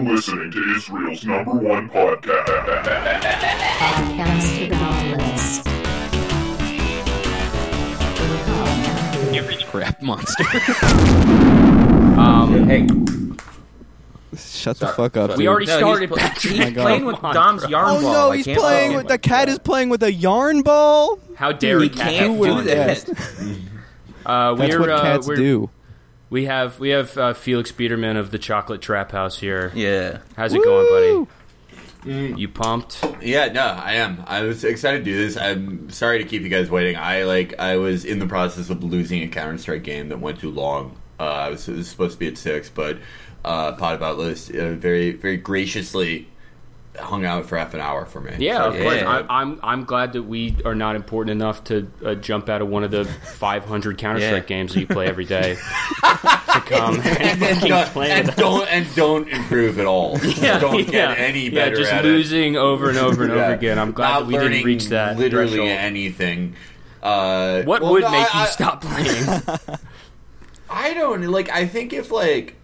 You're listening to Israel's number one podcast. Podcast to the Nautilus. crap monster. Um, hey, Shut the fuck up. we dude. already No, he's started. pl- Patrick. he's my God. playing with Dom's bro. yarn Oh ball. no, I he's can't playing fucking- with the cat is playing with a yarn ball. How dare He he? Can't do fun? that. Uh, That's we're, what uh, cats we're- do. We have we have uh, Felix Biederman of the Chocolate Trap House here. Yeah. How's it going, Woo! buddy? You pumped? Yeah, no, I am. I was excited to do this. I'm sorry to keep you guys waiting. I like I was in the process of losing a Counter Strike game that went too long. Uh, I was, it was supposed to be at six, but uh, Pod About List uh, very very graciously hung out for half an hour for me. Yeah, So- of course. Yeah. I, I'm I'm glad that we are not important enough to uh, jump out of one of the 500 Counter Strike Yeah. games that you play every day to come and, and, and, don't, play and don't and don't improve at all. Yeah, don't get yeah. any Yeah, better just at losing over and over and it. over again. I'm glad Not that we didn't reach that literally threshold. anything. Uh, What well, would no, make I- you I- stop playing? I don't like. I think if like,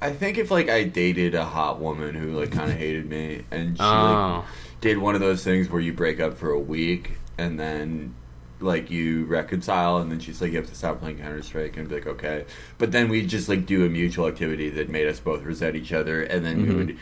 I think if like I dated a hot woman who like kind of hated me, and she like, oh, did one of those things where you break up for a week and then like you reconcile, and then she's like, you have to stop playing Counter Strike, and be like, okay, but then we just like do a mutual activity that made us both resent each other, and then we mm-hmm. would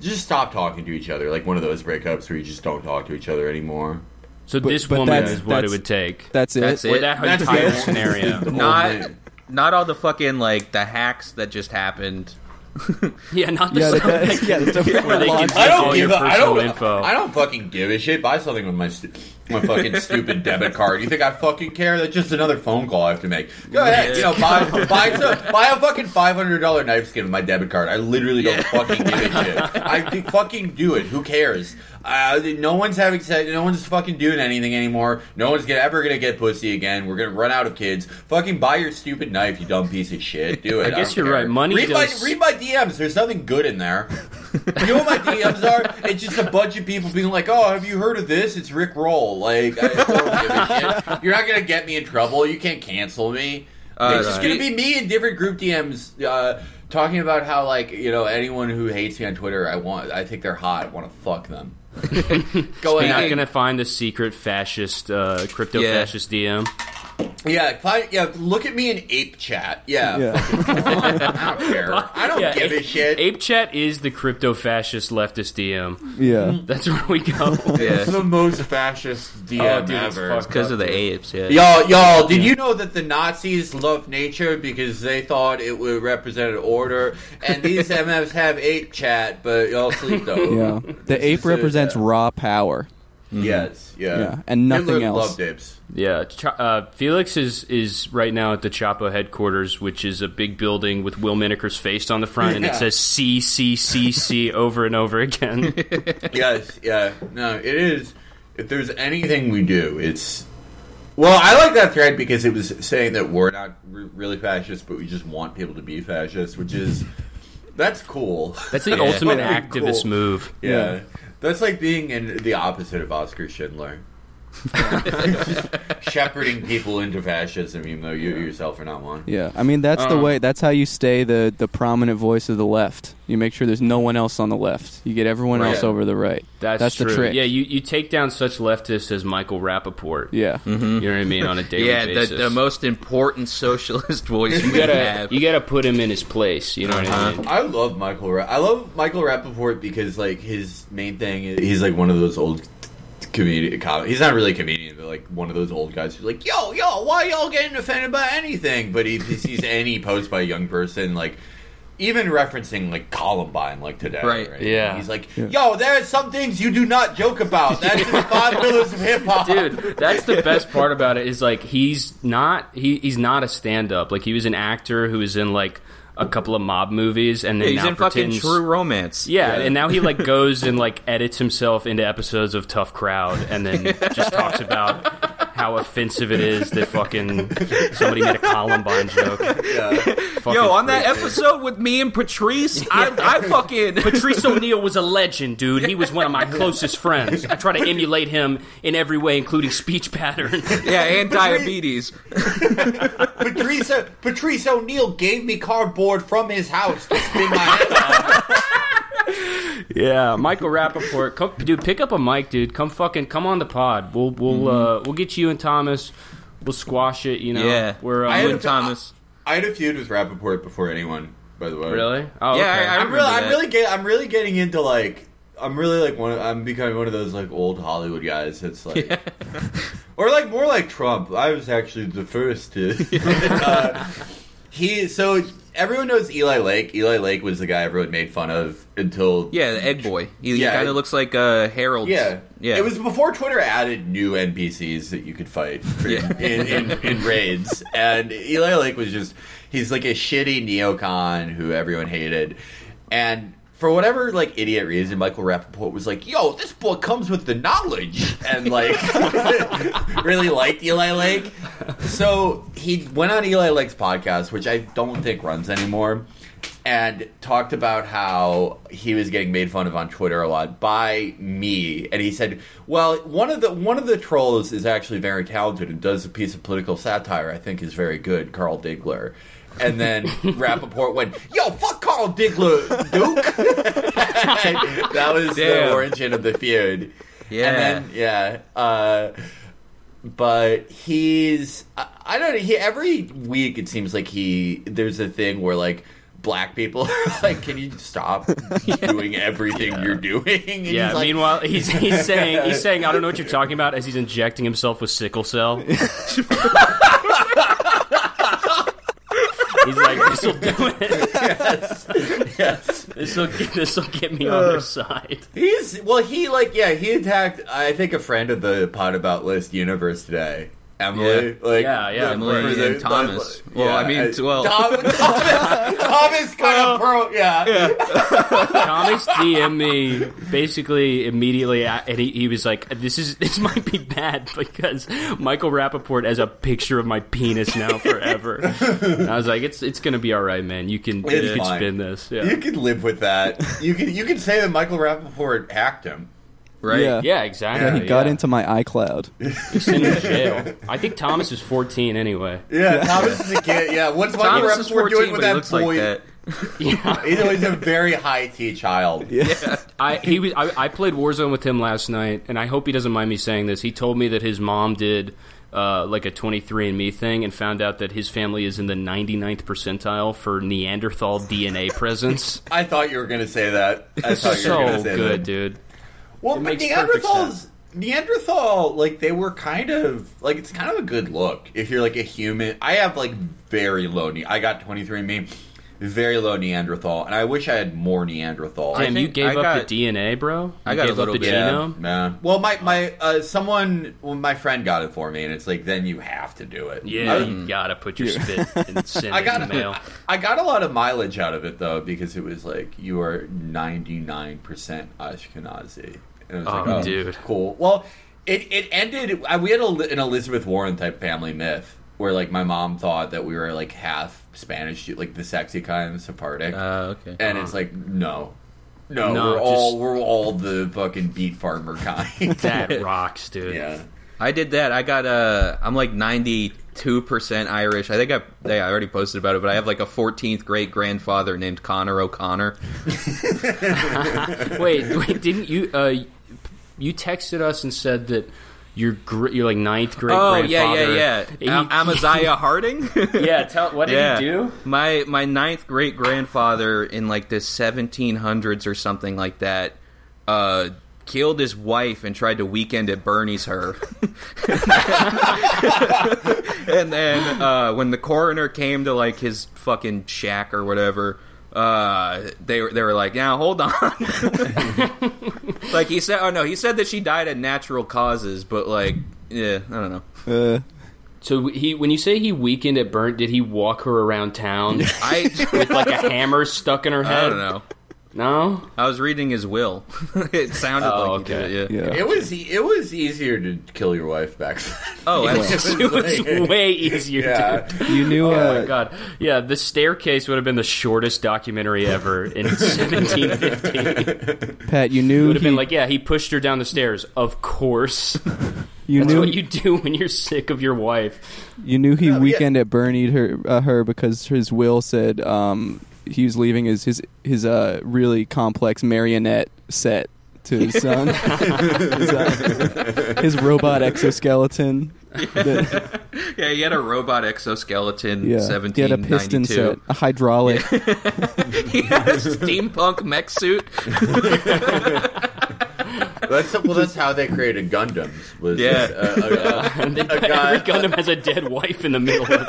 just stop talking to each other, like one of those breakups where you just don't talk to each other anymore. so this but woman is what it would take. That's it. That's Or it. that That's entire it. scenario. Not, Only- not all the fucking like the hacks that just happened. Yeah, not the Yeah, the, stuff that- yeah, the where they can launch- take I don't give your a, I don't, info. I don't fucking give a shit. Buy something with my stu- my fucking stupid debit card. You think I fucking care? That's just another phone call I have to make. Go ahead, you know, buy buy some, buy a fucking five hundred dollar knife skin with my debit card. I literally don't fucking give a shit. I do- fucking do it. Who cares? Uh, no one's having sex. No one's fucking doing anything anymore. No one's gonna, ever gonna get pussy again. We're gonna run out of kids. Fucking buy your stupid knife, you dumb piece of shit. Do it. I guess don't you're care. right. Money read does- my read my DMs. There's nothing good in there. You know what my DMs are? It's just a bunch of people being like, "Oh, have you heard of this? It's Rick Roll." Like, I don't give a shit. You're not gonna get me in trouble. You can't cancel me. Uh, it's just gonna be me in different group DMs uh, talking about how, like, you know, anyone who hates me on Twitter, I want, I think they're hot. I want to fuck them. Go You're not gonna find the secret fascist, uh, crypto Yeah. fascist DM. Yeah, find, yeah. Look at me in ape chat. Yeah, Yeah. fucking come on. I don't care. I don't Yeah, give a Ape- shit. Ape chat is the crypto fascist leftist DM. yeah. That's where we go. Yeah. the most fascist Oh, DM dude, ever. fucked Because of the apes, yeah. Y'all, y'all, did you know that the Nazis loved nature because they thought it would represent order? And these MFs have ape chat, but y'all sleep though. Yeah. The ape represents yeah. raw power. Yes, yeah, Yeah, and nothing Hitler else. Loved apes. Yeah, Ch- uh, Felix is is right now at the Chapo headquarters, which is a big building with Will Menaker's face on the front, and it says C C C C over and over again. Yes, yeah, no, it is. If there's anything we do, it's. Well, I like that thread because it was saying that we're not re- really fascist, but we just want people to be fascist, which is that's cool. That's the Yeah. ultimate activist cool. move. Yeah. That's like being in the opposite of Oscar Schindler. Just shepherding people into fascism, even though you yourself are not one. Yeah. I mean, that's the Uh. way. That's how you stay the the prominent voice of the left. You make sure there's no one else on the left. You get everyone Right. else over the right. That's, That's the true. trick. Yeah, you, you take down such leftists as Michael Rappaport. Yeah. You know what I mean on a daily Yeah, the, basis. the most important socialist voice you you gotta have. you gotta put him in his place. You know what I mean? I love Michael. Ra- I love Michael Rappaport because like his main thing is he's like one of those old comedian. Com- he's not really a comedian, but like one of those old guys who's like, "Yo, yo, why y'all getting offended by anything?" But he, he sees any post by a young person like. Even referencing like Columbine, like today, Right. Yeah. He's like, "Yo, there are some things you do not joke about. That's in the five pillars of hip hop, Dude, that's the best part about it is like he's not he, he's not a stand up. Like he was an actor who was in like a couple of mob movies and then He's now in fucking True Romance. Yeah, and now he like goes and like edits himself into episodes of Tough Crowd, and then just talks about how offensive it is that fucking somebody made a Columbine joke. Fucking Yo, on that freak. episode with me and Patrice, I, I fucking Patrice O'Neal was a legend, dude. He was one of my closest friends. I try to emulate him in every way, including speech pattern. yeah, and diabetes. Patrice, uh, Patrice O'Neal gave me cardboard from his house to spin my head on. Yeah, Michael Rappaport, come, dude, pick up a mic, dude. Come fucking, come on the pod. We'll we'll uh, we'll get you and Thomas. We'll squash it. You know. Yeah. we're uh, I You had a- Thomas. I had a feud with Rappaport before anyone, by the way. really. Oh, Yeah, okay. I- I I'm really, remember I'm really, get, I'm really getting into like, I'm really like one. Of, I'm becoming one of those like old Hollywood guys. It's like, or like more like Trump. I was actually the first to. uh, he so everyone knows Eli Lake. Eli Lake was the guy everyone made fun of until Yeah, the egg boy. He, Yeah. kind of looks like uh, Harold. Yeah, yeah. It was before Twitter added new NPCs that you could fight in, in, in, in raids, and Eli Lake was just—he's like a shitty neocon who everyone hated, and for whatever like idiot reason, Michael Rappaport was like, "Yo, this book comes with the knowledge," and like really liked Eli Lake. So he went on Eli Lake's podcast, which I don't think runs anymore, and talked about how he was getting made fun of on Twitter a lot by me. And he said, "Well, one of the one of the trolls is actually very talented and does a piece of political satire I think is very good, Carl Diggler." And then Rappaport went, "Yo, fuck Carl Diggler, Duke." that was the origin of the feud. Yeah. And then yeah, uh, but he's I, I don't know. He every week it seems like he there's a thing where like black people are like, can you stop doing everything you're doing? And Yeah. he's like, meanwhile, he's he's saying he's saying I don't know what you're talking about as he's injecting himself with sickle cell. He's like, this will do it. yes, yes. This will get this will get me on their side. He's well, he like yeah, he attacked. I think a friend of the pod about list universe today. Emily, Yeah. like Yeah, yeah, for Emily the- and Thomas. Well, I mean, uh, well- Tom- Thomas, Thomas kind of pro, yeah. Thomas DM me basically immediately, and he, he was like, "This is this might be bad because Michael Rappaport has a picture of my penis now forever." and I was like, "It's it's gonna be all right, man. You can It's you can spin this." Yeah, You can live with that. You can you can say that Michael Rappaport hacked him. Right? Yeah. yeah, exactly. Yeah, he got yeah. into my iCloud. He's in jail. I think Thomas is 14 anyway. Yeah, Thomas is a kid. Yeah, what's Michael Thomas is Rappaport 14, doing with he that looks boy? like that. Yeah, He's always a very high T child. Yeah, I he was. I, I played Warzone with him last night, and I hope he doesn't mind me saying this. He told me that his mom did. Uh, like a 23andMe thing, and found out that his family is in the 99th percentile for Neanderthal DNA presence. I thought you were going to say that. I thought you were so going to say good, that. dude. Well, It but makes perfect Neanderthals, Neanderthal, like they were kind of like it's kind of a good look if you're like a human. I have like very low. Ne- I got 23andMe, very low Neanderthal, and I wish I had more Neanderthal. Damn, you gave I up got- the DNA, bro. You I got a gave little up the bit. yeah, genome. man. Well, my my uh, someone, well, my friend got it for me, and it's like then you have to do it. Yeah, I, you gotta put your spit and send I got in the mail. I got a lot of mileage out of it though because it was like you are 99 percent Ashkenazi. And I was Oh, like, dude. cool. Well, it it ended. We had a, an Elizabeth Warren type family myth where like my mom thought that we were like half Spanish, like the sexy kind, Sephardic, Uh, okay. and it's like no. No, No, we're all we're all the fucking beat farmer kind. That rocks, dude. yeah. I did that. I got uh I'm like 92% Irish. I think I yeah, I already posted about it, but I have like a 14th great grandfather named Connor O'Connor. wait, wait, didn't you? Uh, you texted us and said that your gr- your like ninth grade Oh grandfather. yeah, yeah, yeah. Am- Amaziah Harding. yeah, tell what did yeah. he do? My my ninth great grandfather in like the 1700s or something like that. Uh, killed his wife and tried to weekend at Bernie's her. and then uh, when the coroner came to like his fucking shack or whatever, uh, they were they were like, "Now hold on." like he said, oh no, he said that she died of natural causes, but like, yeah, I don't know. Uh, So he, when you say he weakened at Burnt, did he walk her around town I with like a hammer stuck in her head? I don't know. No. I was reading his will. it sounded Oh, like he okay. did it. Yeah. yeah. It was it was easier to kill your wife back then. Oh, It was, absolutely. it was like- way easier, Yeah. dude. You knew. Oh Uh, my god! Yeah, the staircase would have been the shortest documentary ever in 1750. Pat, you It knew would have he, been like, yeah, he pushed her down the stairs. Of course, you that's knew what you do when you're sick of your wife. you knew he No, yeah. weekend at Bernie'd her uh, her because his will said um, he was leaving his his his uh really complex marionette set to his son. his, uh, his robot exoskeleton. that- Yeah, he had a robot exoskeleton. yeah, he had a piston 1792. set, a hydraulic. he had a steampunk mech suit. That's well. That's how they created Gundams. Was Yeah. uh, a, a, And a guy, every Gundam has a dead wife in the middle of it.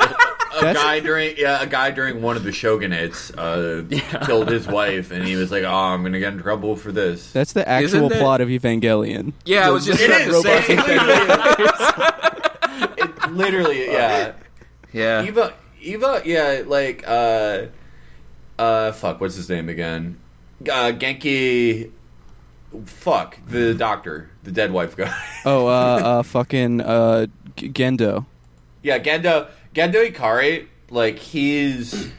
A guy during yeah, a guy during one of the shogunates uh, killed his wife, and he was like, "Oh, I'm gonna get in trouble for this." That's the actual Isn't plot of Evangelion. Yeah, it was just It about is. It literally, yeah. Yeah. Eva, Eva, yeah, like, uh, uh, fuck, what's his name again? Uh, Genki, fuck, the doctor, the dead wife guy. Oh, uh, uh, fucking uh, G- Gendo. yeah, Gendo, Gendo Ikari, like, he's,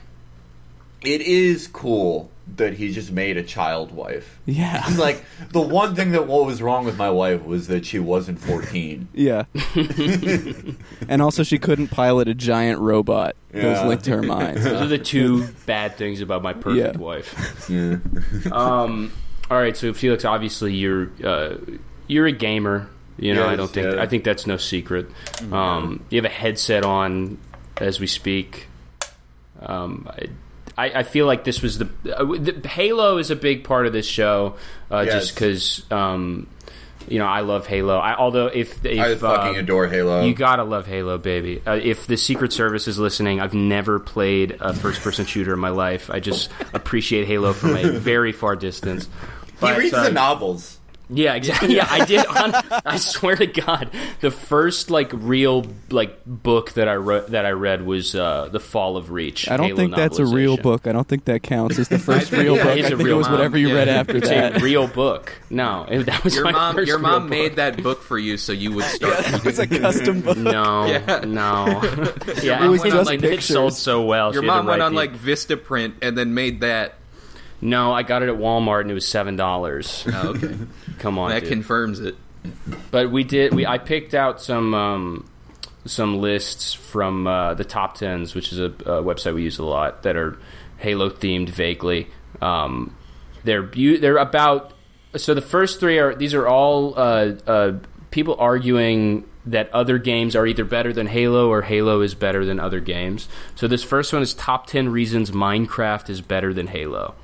it is cool that he just made a child wife. Yeah, Like, the one thing that what was wrong with my wife was that she wasn't 14. yeah. and also, she couldn't pilot a giant robot that was Yeah. linked to her mind. Those are the two bad things about my perfect Yeah. wife. Yeah. Um, all right, so Felix, obviously you're uh, you're a gamer. You know, I don't think yeah. I think that's no secret. Um, you have a headset on as we speak. Um, I, I feel like this was the, uh, the Halo is a big part of this show, uh, Yes. just because um, you know I love Halo. I, although if if I fucking uh, adore Halo. you gotta love Halo, baby. Uh, if the Secret Service is listening, I've never played a first-person shooter in my life. I just appreciate Halo from a very far distance. he reads the novels. Yeah, exactly. Yeah, I did. On, I swear to God, the first like real like book that I wrote that I read was uh, the Fall of Reach. I don't Halo think that's a real book. I don't think that counts as the first think real it book. is I a think it was mom, whatever you yeah. read after It's that. a real book. No, it- that was Your my mom, first your real mom book. made that book for you so you would start. it was a custom book. No, Yeah. no. yeah, mom it was just on, like like, it sold so well. Your she mom went on the- like Vistaprint and then made that. No, I got it at Walmart and it was seven dollars. Oh, okay, Come on, that dude. confirms it. But we did. We I picked out some um, some lists from uh, the top tens, which is a, a website we use a lot that are Halo themed vaguely. Um, they're they're about. So the first three are these are all uh, uh, people arguing that other games are either better than Halo or Halo is better than other games. So this first one is top ten reasons Minecraft is better than Halo.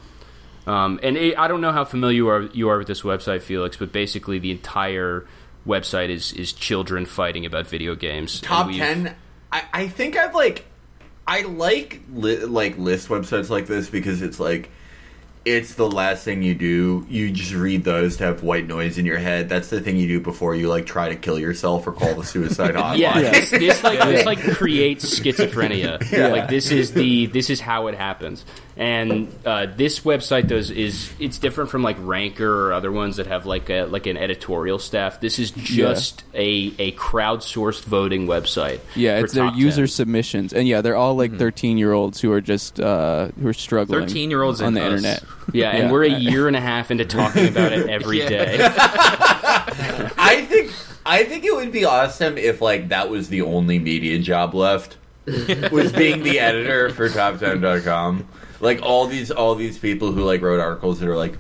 Um, and it, I don't know how familiar you are, you are with this website, Felix, but basically the entire website is is children fighting about video games. Top ten. I, I think I've like I like li- like list websites like this because it's like it's the last thing you do. You just read those to have white noise in your head. That's the thing you do before you like try to kill yourself or call the suicide hotline. Yeah, Yeah. this, this like this like creates schizophrenia. Yeah. Like this is the this is how it happens. And uh, this website does is it's different from like Ranker or other ones that have like a like an editorial staff. This is just a a crowdsourced voting website. Yeah, it's their top user 10. submissions, and yeah, they're all like thirteen-year-olds who are just uh, who are struggling. 13-year-olds on the us. internet. Yeah, and Yeah. we're a year and a half into talking about it every Yeah. day. I think I think it would be awesome if like that was the only media job left was being the editor for top10.com. Like all these all these people who like wrote articles that are like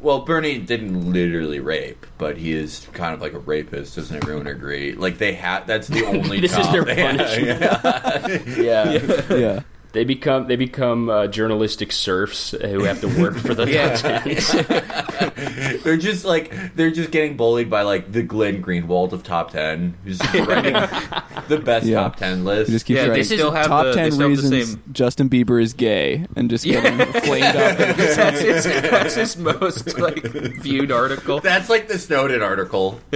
well, Bernie didn't literally rape, but he is kind of like a rapist. Doesn't everyone agree? Like they have. That's the only. This is their they have. punishment. yeah. Yeah, They become they become uh, journalistic serfs who have to work for the Yeah. top ten. they're just like they're just getting bullied by like the Glenn Greenwald of top ten, who's writing the best Yeah. top ten list. He just keeps Yeah, they writing still have top the- ten still have the reasons same- Justin Bieber is gay, and just getting flamed up. that's, his, that's his most like viewed article. That's like the Snowden article.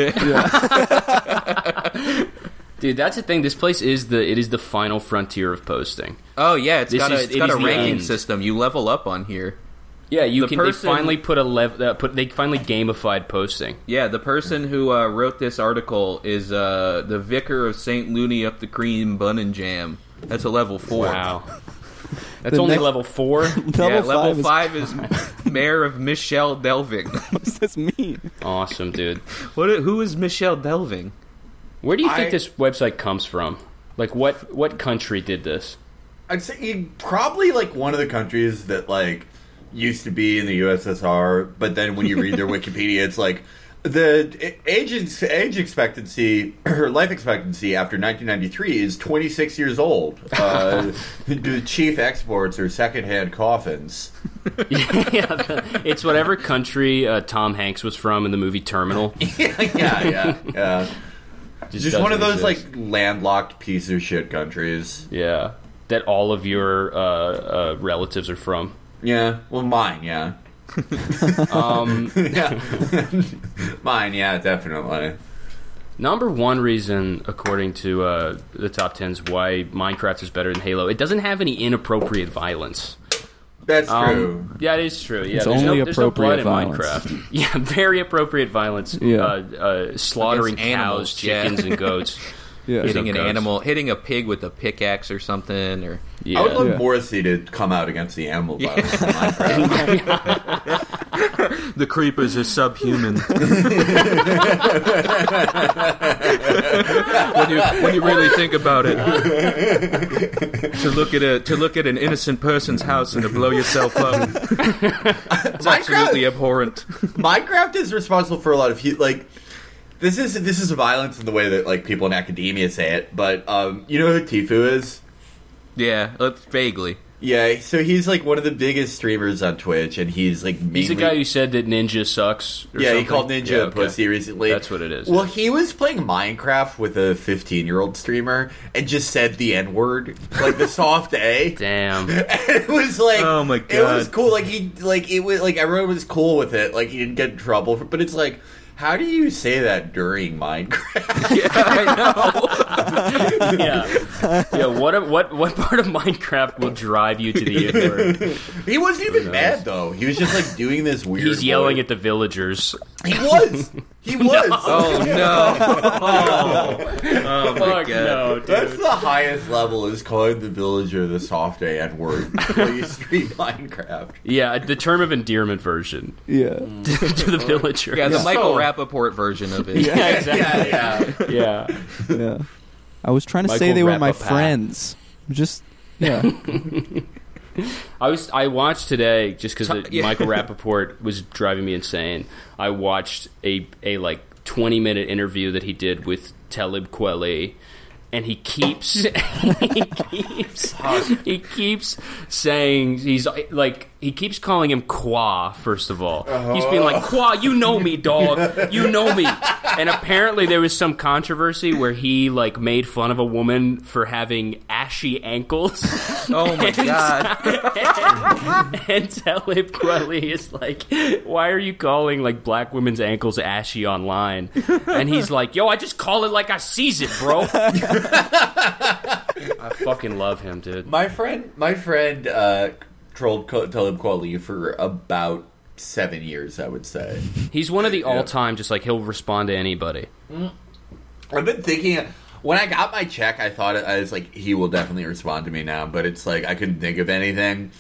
Dude, that's the thing. This place is the it is the final frontier of posting. Oh yeah, it's This got a is- it's it got is a ranking end. system. You level up on here. Yeah, you The can. person- they finally put a lev- uh, put they finally gamified posting. Yeah, the person who uh, wrote this article is uh, the vicar of Saint Looney up the cream bun and jam. That's a level four. Wow, that's The only next- level four. Yeah, Level level five five is mayor of Michelle Delving. What does this mean? awesome, dude. what? Who is Michelle Delving? Where do you think this website comes from? Like, what what country did this? I'd say probably like one of the countries that like used to be in the USSR, but then when you read their Wikipedia, it's like the age age expectancy or life expectancy after 1993 is 26 years old. Uh, the chief exports are secondhand coffins. yeah, it's whatever country uh, Tom Hanks was from in the movie Terminal. yeah, yeah, yeah. yeah. Just one of those exist. like landlocked piece of shit countries. yeah, that all of your uh, uh, relatives are from. Yeah, well, mine, yeah. Um, yeah. Mine, yeah, definitely. Number one reason, according to uh, the top tens, why Minecraft is better than Halo, it doesn't have any inappropriate violence. That's Um, true. yeah, it is true. Yeah, It's there's only no, there's no blood appropriate in violence. Minecraft. Yeah, very appropriate violence. Yeah. Uh, uh, slaughtering Against animals, cows, yeah. chickens, and goats. Yeah. Hitting an animal, hitting a pig with a pickaxe or something, or Yeah. I would love Yeah. Morrissey to come out against the animal violence in the creepers are subhuman. when you when you really think about it, to look at a to look at an innocent person's house and to blow yourself up, it's absolutely abhorrent. Minecraft is responsible for a lot of hu- like. This is this is violence in the way that like people in academia say it, but um, you know who Tfue is? Yeah, uh, vaguely. Yeah, so he's like one of the biggest streamers on Twitch, and he's like mainly, He's the guy who said that Ninja sucks. or yeah, he called Ninja Yeah, a okay. pussy recently. That's what it is. Well, he was playing Minecraft with a 15 year old streamer and just said the N word, like the soft A. Damn. And it was like, Oh my god, it was cool. Like he, like it was like everyone was cool with it. Like he didn't get in trouble. For, but it's like, how do you say that during Minecraft? Yeah, I know. yeah. Yeah. What what what part of Minecraft will drive you to the N word? he wasn't even mad though. He was just like doing this weird. He's yelling voice. at the villagers. He was. He was. Oh no! Oh, oh, my Fuck god! no, dude. That's the highest level is calling the villager the soft A N word while you Minecraft. Yeah, the term of endearment version Yeah. to the villager. Yeah, the Yeah. Michael So- Rappaport version of it. Yeah, exactly. yeah. Yeah. Yeah. I was trying to say Michael they were my Rapapat. friends. Just yeah. I was I watched today just because Yeah. Michael Rappaport was driving me insane. I watched a a like twenty minute interview that he did with Talib Kweli, and he keeps he keeps he keeps saying he's like he keeps calling him Qua. First of all, he's being like Qua, you know me, dog, you know me. And apparently there was some controversy where he like made fun of a woman for having ashy ankles. Oh my god! and Talib Kweli is like, "Why are you calling like black women's ankles ashy online?" And he's like, "Yo, I just call it like I sees it, bro." I fucking love him, dude. My friend, my friend, uh, trolled Talib Kweli for about seven years. I would say. He's one of the all-time, just like he'll respond to anybody. Mm. I've been thinking when I got my check, I thought I was like, he will definitely respond to me now. But it's like I couldn't think of anything.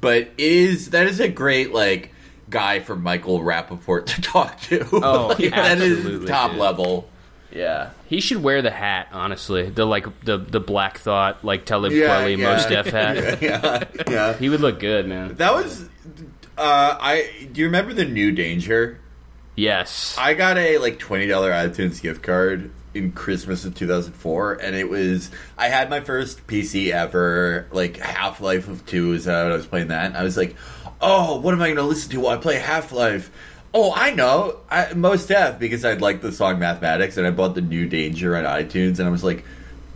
But is that is a great like guy for Michael Rappaport to talk to. Oh, Like, that is top dude. level. Yeah, he should wear the hat. Honestly, the like the the black thought like Talib Yeah, Kweli yeah. Mos Def hat. yeah, yeah. He would look good, man. That was. Uh, I do you remember the New Danger? Yes. I got a like twenty dollar iTunes gift card in Christmas of two thousand four, and it was I had my first PC ever. Like Half Life of Two was out. I was playing that, and I was like, "Oh, what am I going to listen to while I play Half Life?" Oh, I know, I, Mos Def because I'd like the song Mathematics, and I bought the New Danger on iTunes, and I was like.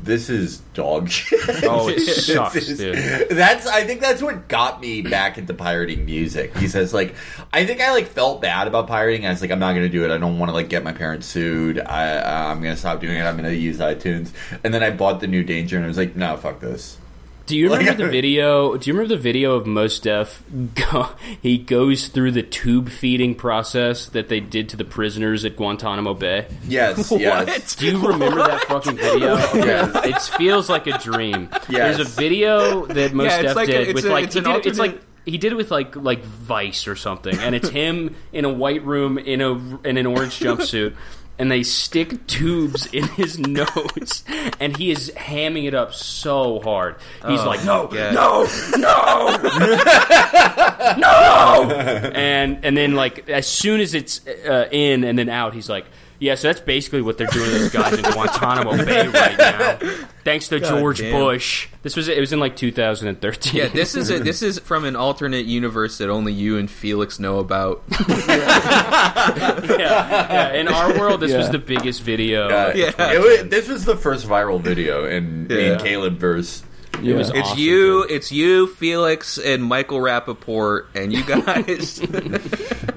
This is dog shit. Oh, it sucks, is- dude. That's I think that's what got me back into pirating music. He says like I think I like felt bad about pirating. I was like I'm not gonna do it. I don't want to like get my parents sued. I uh, I'm gonna stop doing it. I'm gonna use iTunes. And then I bought the new Danger and I was like no fuck this. Do you remember Like- the video? Do you remember the video of Mos Def? Go, he goes through the tube feeding process that they did to the prisoners at Guantanamo Bay. Yes, yes. Do you remember that fucking video? Yes. It feels like a dream. Yes. There's a video that Most Yeah, Def like did it's with a- like it's he an did it, it's like he did it with like like Vice or something, and it's him in a white room in a in an orange jumpsuit. And they stick tubes in his nose, and he is hamming it up so hard. He's Oh, like, "No, yeah. no, no, no!" And and then like as soon as it's uh, in and then out, he's like. Yeah, so that's basically what they're doing to those guys in Guantanamo Bay right now. Thanks to George damn. Bush. This was it was in like 2013. Yeah, this is a, this is from an alternate universe that only you and Felix know about. yeah, yeah. In our world, this was the biggest video. Yeah. it was, this was the first viral video in, Yeah. in Caleb verse. Yeah. was It's awesome, you, dude. it's you, Felix, and Michael Rappaport, and you guys.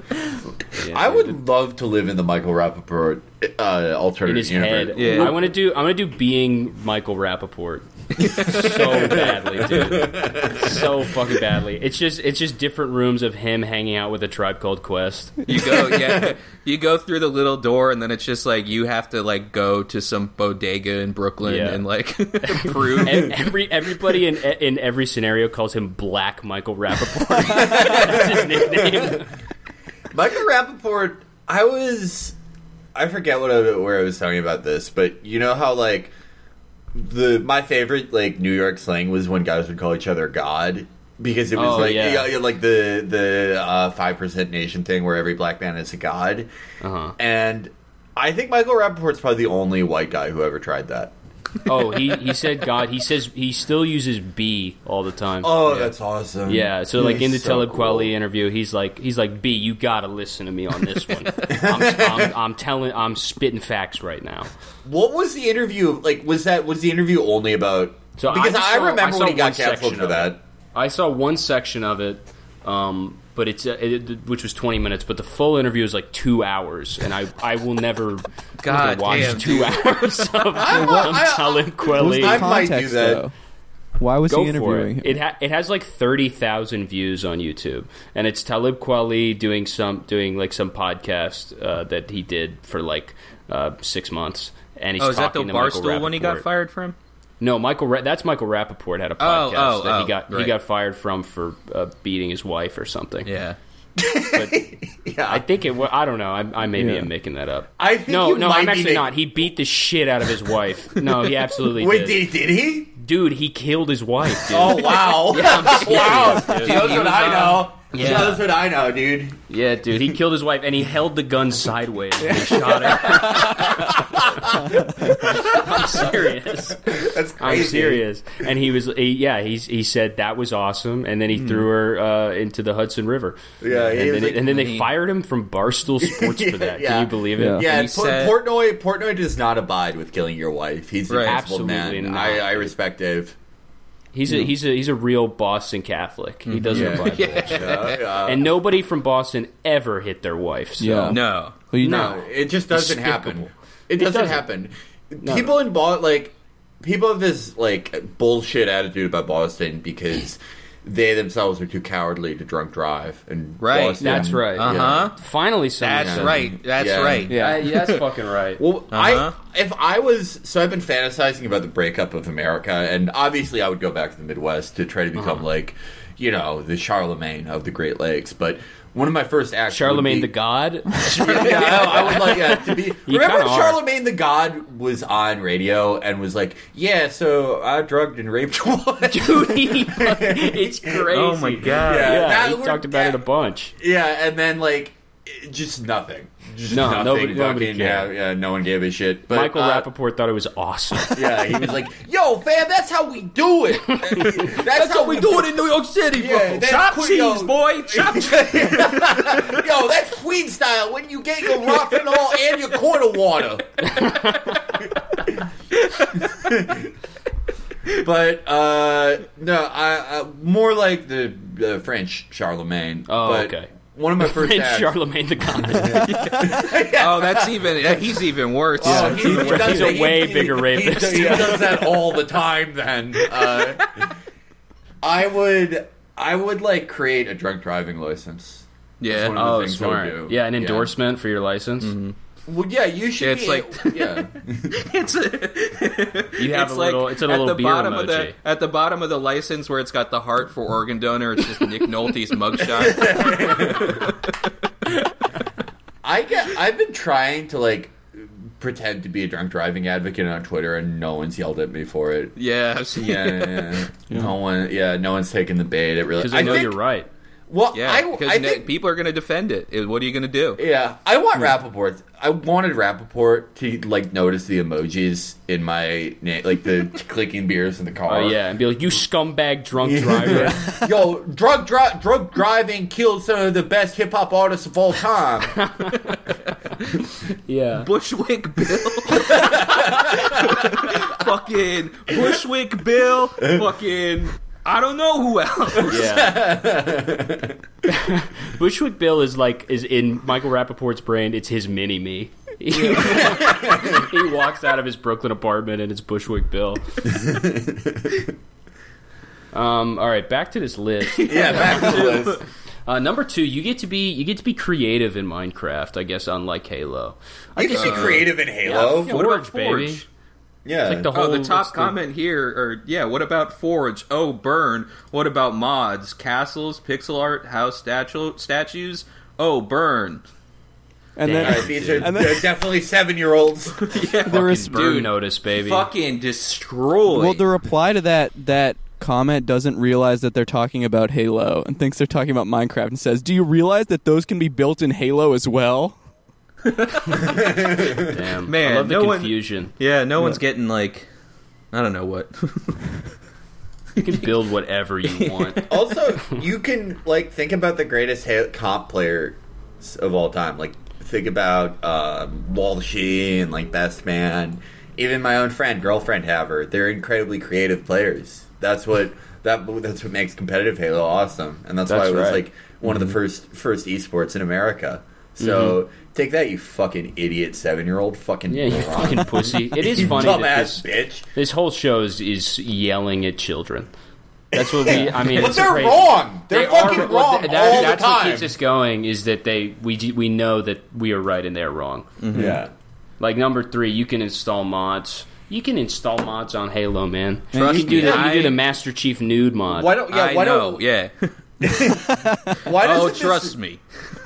Yeah, I dude. would love to live in the Michael Rappaport uh, alternate in his universe. head. Yeah. I want to do. I want to do being Michael Rappaport so badly, dude. So fucking badly. It's just it's just different rooms of him hanging out with a tribe called Quest. you go, yeah, you go through the little door, and then it's just like you have to like go to some bodega in Brooklyn Yeah. and like prove. And every everybody in in every scenario calls him Black Michael Rappaport. That's his nickname. Michael Rappaport, I was, I forget what I, where I was talking about this, but you know how like the my favorite like New York slang was when guys would call each other God because it was Oh, like yeah. yeah, like the the five percent nation thing where every black man is a god, Uh-huh. and I think Michael Rappaport's probably the only white guy who ever tried that. Oh, he he said God. He says he still uses B all the time. Oh, that's awesome. Yeah, so like in the He's so Talib Kweli interview, he's like, he's like, B, you gotta listen to me on this one. I'm, I'm, I'm telling, I'm spitting facts right now. What was the interview like? Was that was the interview only about? So because just I, saw- remember I when he got one canceled section for that. it. I saw one section of it, um, but it's uh, it, which was 20 minutes, but the full interview is like two hours, and I I will never God watch damn, two dude. hours of, of I- Talib What's Kweli. I might do context, that. though? Why was Go he for interviewing it. him? It, ha- it has like thirty thousand views on YouTube, and it's Talib Kweli doing some doing like some podcast uh, that he did for like uh, six months, and he's Oh, is that the talking to Michael barstool when he got fired from? No, Michael. Ra- that's Michael Rappaport had a Oh, podcast oh, that he oh, got he got fired from for uh, beating his wife or something. Yeah. But Yeah, I think it. wa- I don't know. I, I maybe Yeah. am making that up. I think no, you no, might I'm actually making- not. He beat the shit out of his wife. No, he absolutely Wait, did. did, did he? Dude, he killed his wife. Dude. Oh wow! Yeah, I'm serious, wow! dude. Shows He what was I on- know. Yeah. Shows what I know, dude. Yeah, dude, he killed his wife and he held the gun sideways and he shot her. I'm serious. That's crazy. I'm serious. And he was, he, yeah, he's he said that was awesome, and then he threw her uh, into the Hudson River. Yeah, he and then, like- and then they he- fired him from Barstool Sports for that. Yeah. Can you believe it? Yeah. Yeah, He said- Portnoy. Portnoy does not abide with killing your wife. He's a Right. principled Absolutely man. not. I, I respect Dave. He's a he's a he's a real Boston Catholic. He mm-hmm. doesn't Yeah. abide by that shit. Yeah, yeah. And nobody from Boston ever hit their wife. So. Yeah. No. Well, you no, it just doesn't Despicable. happen. It doesn't, doesn't. happen. No, people in Boston, like people have this like bullshit attitude about Boston because they themselves are too cowardly to drunk drive. And Right. Boston, That's right. Uh huh. Finally, someone That's Yeah. right. That's Yeah. right. Yeah. Yeah, that's fucking right. Well, Uh-huh. I if I was so I've been fantasizing about the breakup of America, and obviously I would go back to the Midwest to try to become Uh-huh. like, you know, the Charlemagne of the Great Lakes. But one of my first acts, Charlemagne the would be, God. yeah, I would like yeah, to be. You remember kinda are. Charlemagne the God was on radio and was like, "Yeah, so I drugged and raped a woman." Dude, he it's crazy. Oh my God. Yeah. Yeah, That he talked about it a bunch. yeah, and then like, just nothing. No, nothing. nobody- nobody Fucking, yeah, yeah, no one gave a shit. But, Michael uh, Rappaport thought it was awesome. Yeah, he was like, "Yo, fam, that's how we do it. That's, how, we do it in New York City, Yeah, That's chop que- cheese, yo, boy. Chop cheese. Yo, that's Queen style when you get your All and your quarter water." but uh, no, I, I more like the uh, French Charlemagne. Oh, but okay. One of my first Prince acts. Charlemagne the God. Oh, that's even. He's even worse. Oh, he's a- does he's a way he- bigger he- rapist. He, he does that all the time. Then uh, I would, I would like create a drunk driving license. yeah. one of the Oh, things I would smart. do. Yeah, an Yeah. endorsement for your license. Well, yeah, you should. It's be, like- yeah, it's a, You have it's a little. It's a at the beer bottom emoji. of the at the bottom of the license where it's got the heart for organ donor. It's just Nick Nolte's mugshot. I get. I've been trying to like pretend to be a drunk driving advocate on Twitter, and no one's yelled at me for it. Yeah, I've seen- Yeah, yeah, yeah. no one. Yeah, no one's taking the bait. It really. Because I know think- you're right. Well, yeah. I, Because I think people are going to defend it. It- What are you going to do? Yeah, I want hmm. Rappaport. I wanted Rappaport to like notice the emojis in my name, like the clicking beers in the car. Oh yeah, and be like, "You scumbag drunk driver." Yo, drug dri- drug driving killed some of the best hip hop artists of all time. yeah. Bushwick Bill. fucking Bushwick Bill. Fucking. I don't know who else. Yeah. Bushwick Bill is like is in Michael Rappaport's brain. It's his mini me. he walks out of his Brooklyn apartment and it's Bushwick Bill. um. All right, back to this list. yeah, back to the list. Uh, number two, you get to be you get to be creative in Minecraft. I guess unlike Halo. I You guess can be creative in Halo. Yeah, What about Forge, baby. Forge? Yeah, like the Oh, the top it's the- comment here, or yeah, what about Forge? Oh, burn. What about mods, castles, pixel art, house statu- statues? Oh, burn. And Damn. then All right, these are And then- they're definitely seven year olds. Yeah, the res- Burn Dude, notice, baby. fucking destroy. well, the reply to that that comment doesn't realize that they're talking about Halo and thinks they're talking about Minecraft and says, "Do you realize that those can be built in Halo as well?" Damn, Man, I love the no one- confusion. yeah, no one's getting like, I don't know what. You can build whatever you want. also, you can like think about the greatest ha- comp players of all time. Like think about um, Walshy and like Best Man. Even my own friend, girlfriend, Haver. They're incredibly creative players. That's what that that's what makes competitive Halo awesome, and that's, why it was right. like one of the first first esports in America. So mm-hmm. take that, you fucking idiot seven year old fucking Yeah, you fucking pussy. It is You funny that dumbass this, bitch. this whole show is, is yelling at children. That's what we. I mean, But it's they're crazy. wrong. They're They fucking are, well, wrong th- that- all the That's time. what keeps us going. Is that they we we know that we are right and they're wrong. Mm-hmm. Yeah. Like number three, you can install mods. You can install mods on Halo, man. Trust you can do me, the, you I- do the Master Chief nude mod. Why don't yeah? I why know, don't yeah. why oh, doesn't trust me.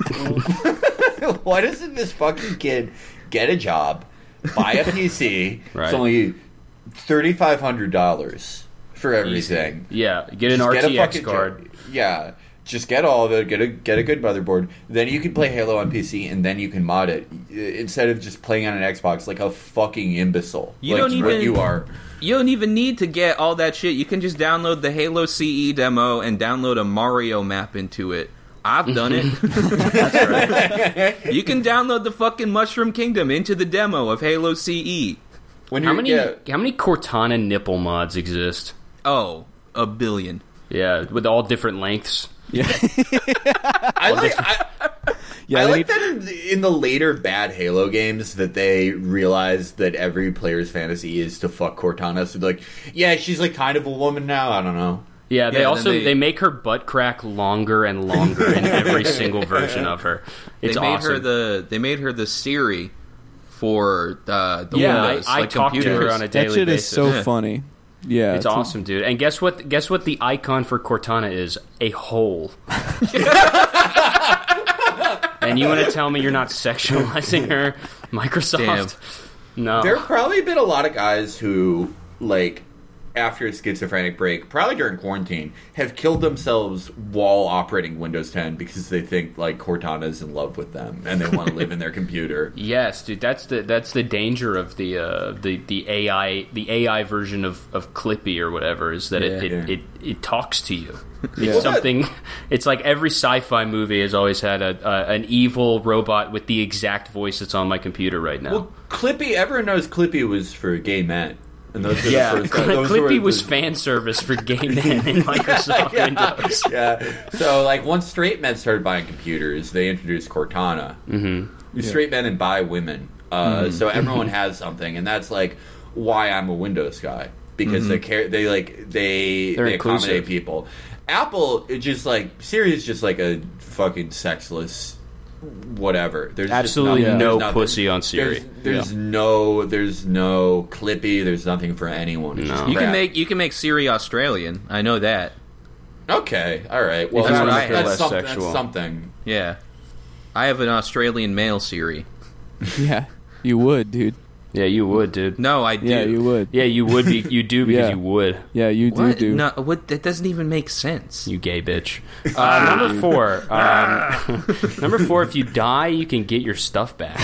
why doesn't this fucking kid get a job, buy a PC? Right. It's only thirty five hundred dollars for everything. Yeah, get an Just get RTX fucking card. Yeah. Just get all of it. Get a get a good motherboard. Then you can play Halo on PC, and then you can mod it instead of just playing on an Xbox like a fucking imbecile. You like don't even- you are. You don't even need to get all that shit. You can just download the Halo CE demo and download a Mario map into it. I've done it. You can download the fucking Mushroom Kingdom into the demo of Halo CE. When How many yeah. how many Cortana nipple mods exist? Oh, a billion. Yeah, with all different lengths. Yeah, I like. I, yeah. I like need- that in the, in the later bad Halo games that they realize that every player's fantasy is to fuck Cortana. So they're like, yeah, she's like kind of a woman now. I don't know. Yeah, they Yeah, also they- they, make her butt crack longer and longer in every single version of her. It's they made awesome. her the they made her the Siri for uh, the yeah, Windows. I, I like talk to her on a that shit basis. is so Yeah. funny. Yeah, It's awesome, dude. And guess what? Guess what? The icon for Cortana is a hole. and you want to tell me you're not sexualizing her, Microsoft? No. There have probably been a lot of guys who, like, after a schizophrenic break, probably during quarantine, have killed themselves while operating Windows 10 because they think like Cortana's in love with them and they want to live in their computer. Yes, dude. That's the that's the danger of the uh, the the AI the AI version of, of Clippy or whatever is that it, Yeah. it, it it talks to you. It's Yeah. something. It's like every sci-fi movie has always had a, an evil robot with the exact voice that's on my computer right now. Well, Clippy, everyone knows Clippy was for a gay men. And those were yeah, the first, Cl- those were Clippy the- was fan service for gay men in Microsoft Windows. yeah. So, like, once straight men started buying computers, they introduced Cortana. Mm-hmm. Straight men and buy women. Uh, Mm-hmm. So everyone has something, and that's like why I'm a Windows guy because they care. They like they Mm-hmm. They're they inclusive. accommodate people. Apple, it just like Siri is just like a fucking sexless whatever. There's Absolutely nothing- no there's nothing. pussy on Siri. There's, there's no there's no Clippy. There's nothing for anyone. No. just You can make you can make Siri Australian. I know that. Okay, all right. Well, If that's, wanna that's, make less something, sexual. that's something. Yeah, I have an Australian male Siri. Yeah, you would, dude. Yeah, you would, dude. No, I do. Yeah, you would. Yeah, you would be. You do because Yeah. you would. Yeah, you do What? do. No, what? That doesn't even make sense. You gay bitch. Uh, number four. Um, number four. If you die, you can get your stuff back.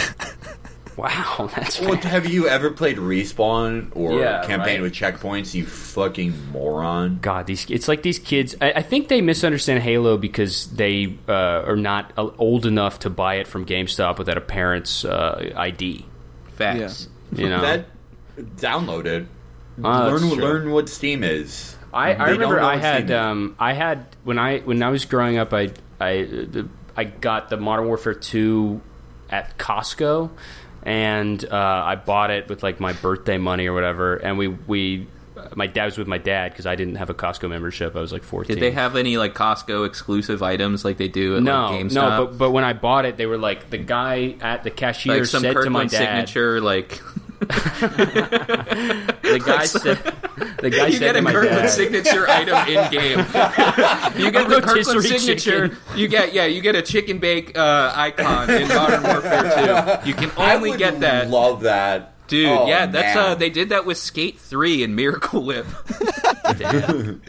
Wow, that's Well, fa- have you ever played Respawn or Yeah, Campaign right. with Checkpoints? You fucking moron. God. These it's like these kids. I, I think they misunderstand Halo because they uh, are not uh, old enough to buy it from GameStop without a parent's uh, ID. Facts. You know. That download it. Uh, learn learn what Steam is. I, I remember I had um, I had when I when I was growing up I I the, I got the Modern Warfare two at Costco and uh, I bought it with like my birthday money or whatever and we we my dad was with my dad because I didn't have a Costco membership I was like fourteen. Did they have any like Costco exclusive items like they do at no like, GameStop? no but but when I bought it they were like the guy at the cashier like some said to my dad signature, like the guy said the guy you said get to a my Kirkland dad signature item in game. you get A the Kirkland signature. chicken. You get yeah, you get a chicken bake uh, icon in Modern Warfare 2. You can I only would get that. Love that, Dude, Oh, yeah, that's man. uh they did that with Skate 3 and Miracle Whip.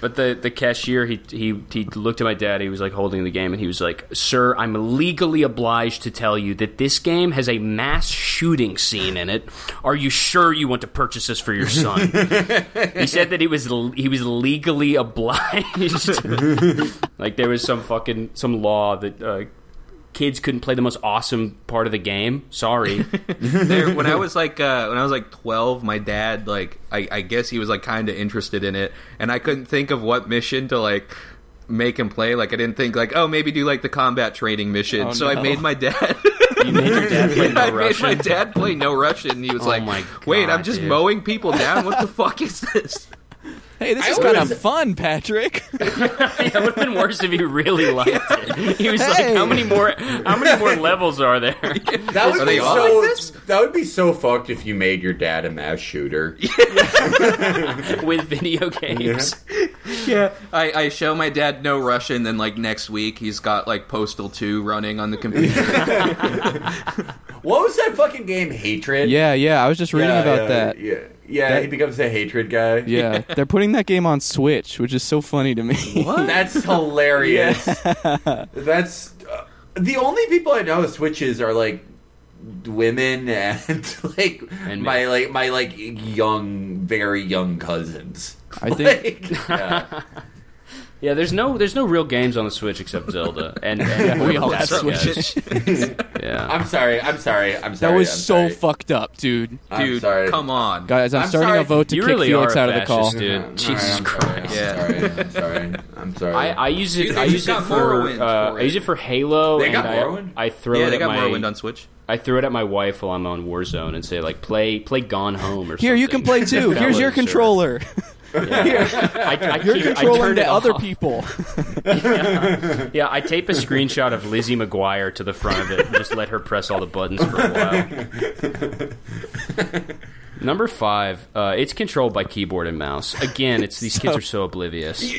But the, the cashier he, he he looked at my dad. He was like holding the game, and he was like, "Sir, I'm legally obliged to tell you that this game has a mass shooting scene in it. Are you sure you want to purchase this for your son?" he said that he was he was legally obliged. like there was some fucking some law that. Uh, Kids couldn't play the most awesome part of the game. Sorry. there, when I was like uh, when I was like twelve, my dad like I, I guess he was like kind of interested in it, and I couldn't think of what mission to like make him play. Like I didn't think like oh maybe do like the combat training mission. Oh, so I made my dad. You made your dad play I no made Russian. my dad play no Russian. And he was Oh like, my "Wait, I'm just dude. mowing people down. What the fuck is this?" Hey, this I is kind of fun, Patrick. It would have been worse if he really liked it. He was like, "How many more? How many more levels are there?" That would Are be they so. like? That would be so fucked if you made your dad a mass shooter. with video games. yeah, I, I show my dad no Russian. Then like next week, he's got like Postal Two running on the computer. What was that fucking game? Hatred. yeah, yeah. I was just reading Yeah, about yeah, that. Yeah, yeah. That- he becomes a hatred guy. Yeah, they're putting that game on Switch, which is so funny to me. What? That's hilarious. That's uh, the only people I know with Switches are like women and like And me. my like my like young, very young cousins. I think Like, yeah. Yeah, there's no there's no real games on the Switch except Zelda, and, and we all have That's okay. Switches. Yeah, I'm sorry. I'm sorry. I'm sorry. That was I'm so sorry. fucked up, dude. I'm Dude, sorry. come on. Guys, I'm, I'm starting sorry. a vote to You kick really Felix are a out of the call. dude. All right, Jesus I'm Christ. Sorry. I'm sorry. I'm sorry. I'm sorry. I, I use it. Dude, I use it for. Uh, for I use it. it for Halo. They and got I, Morrowind? I throw yeah, it they at got my. Morrowind on Switch. I throw it at my wife while I'm on Warzone and say like, play play Gone Home or Here, you can play too. Here's your Fellas, or- controller. I, I You're keep- I controlling turn the it other people. Yeah, I tape a screenshot of Lizzie McGuire to the front of it and just let her press all the buttons for a while. Number five, uh, it's controlled by keyboard and mouse. Again, it's these kids are so oblivious.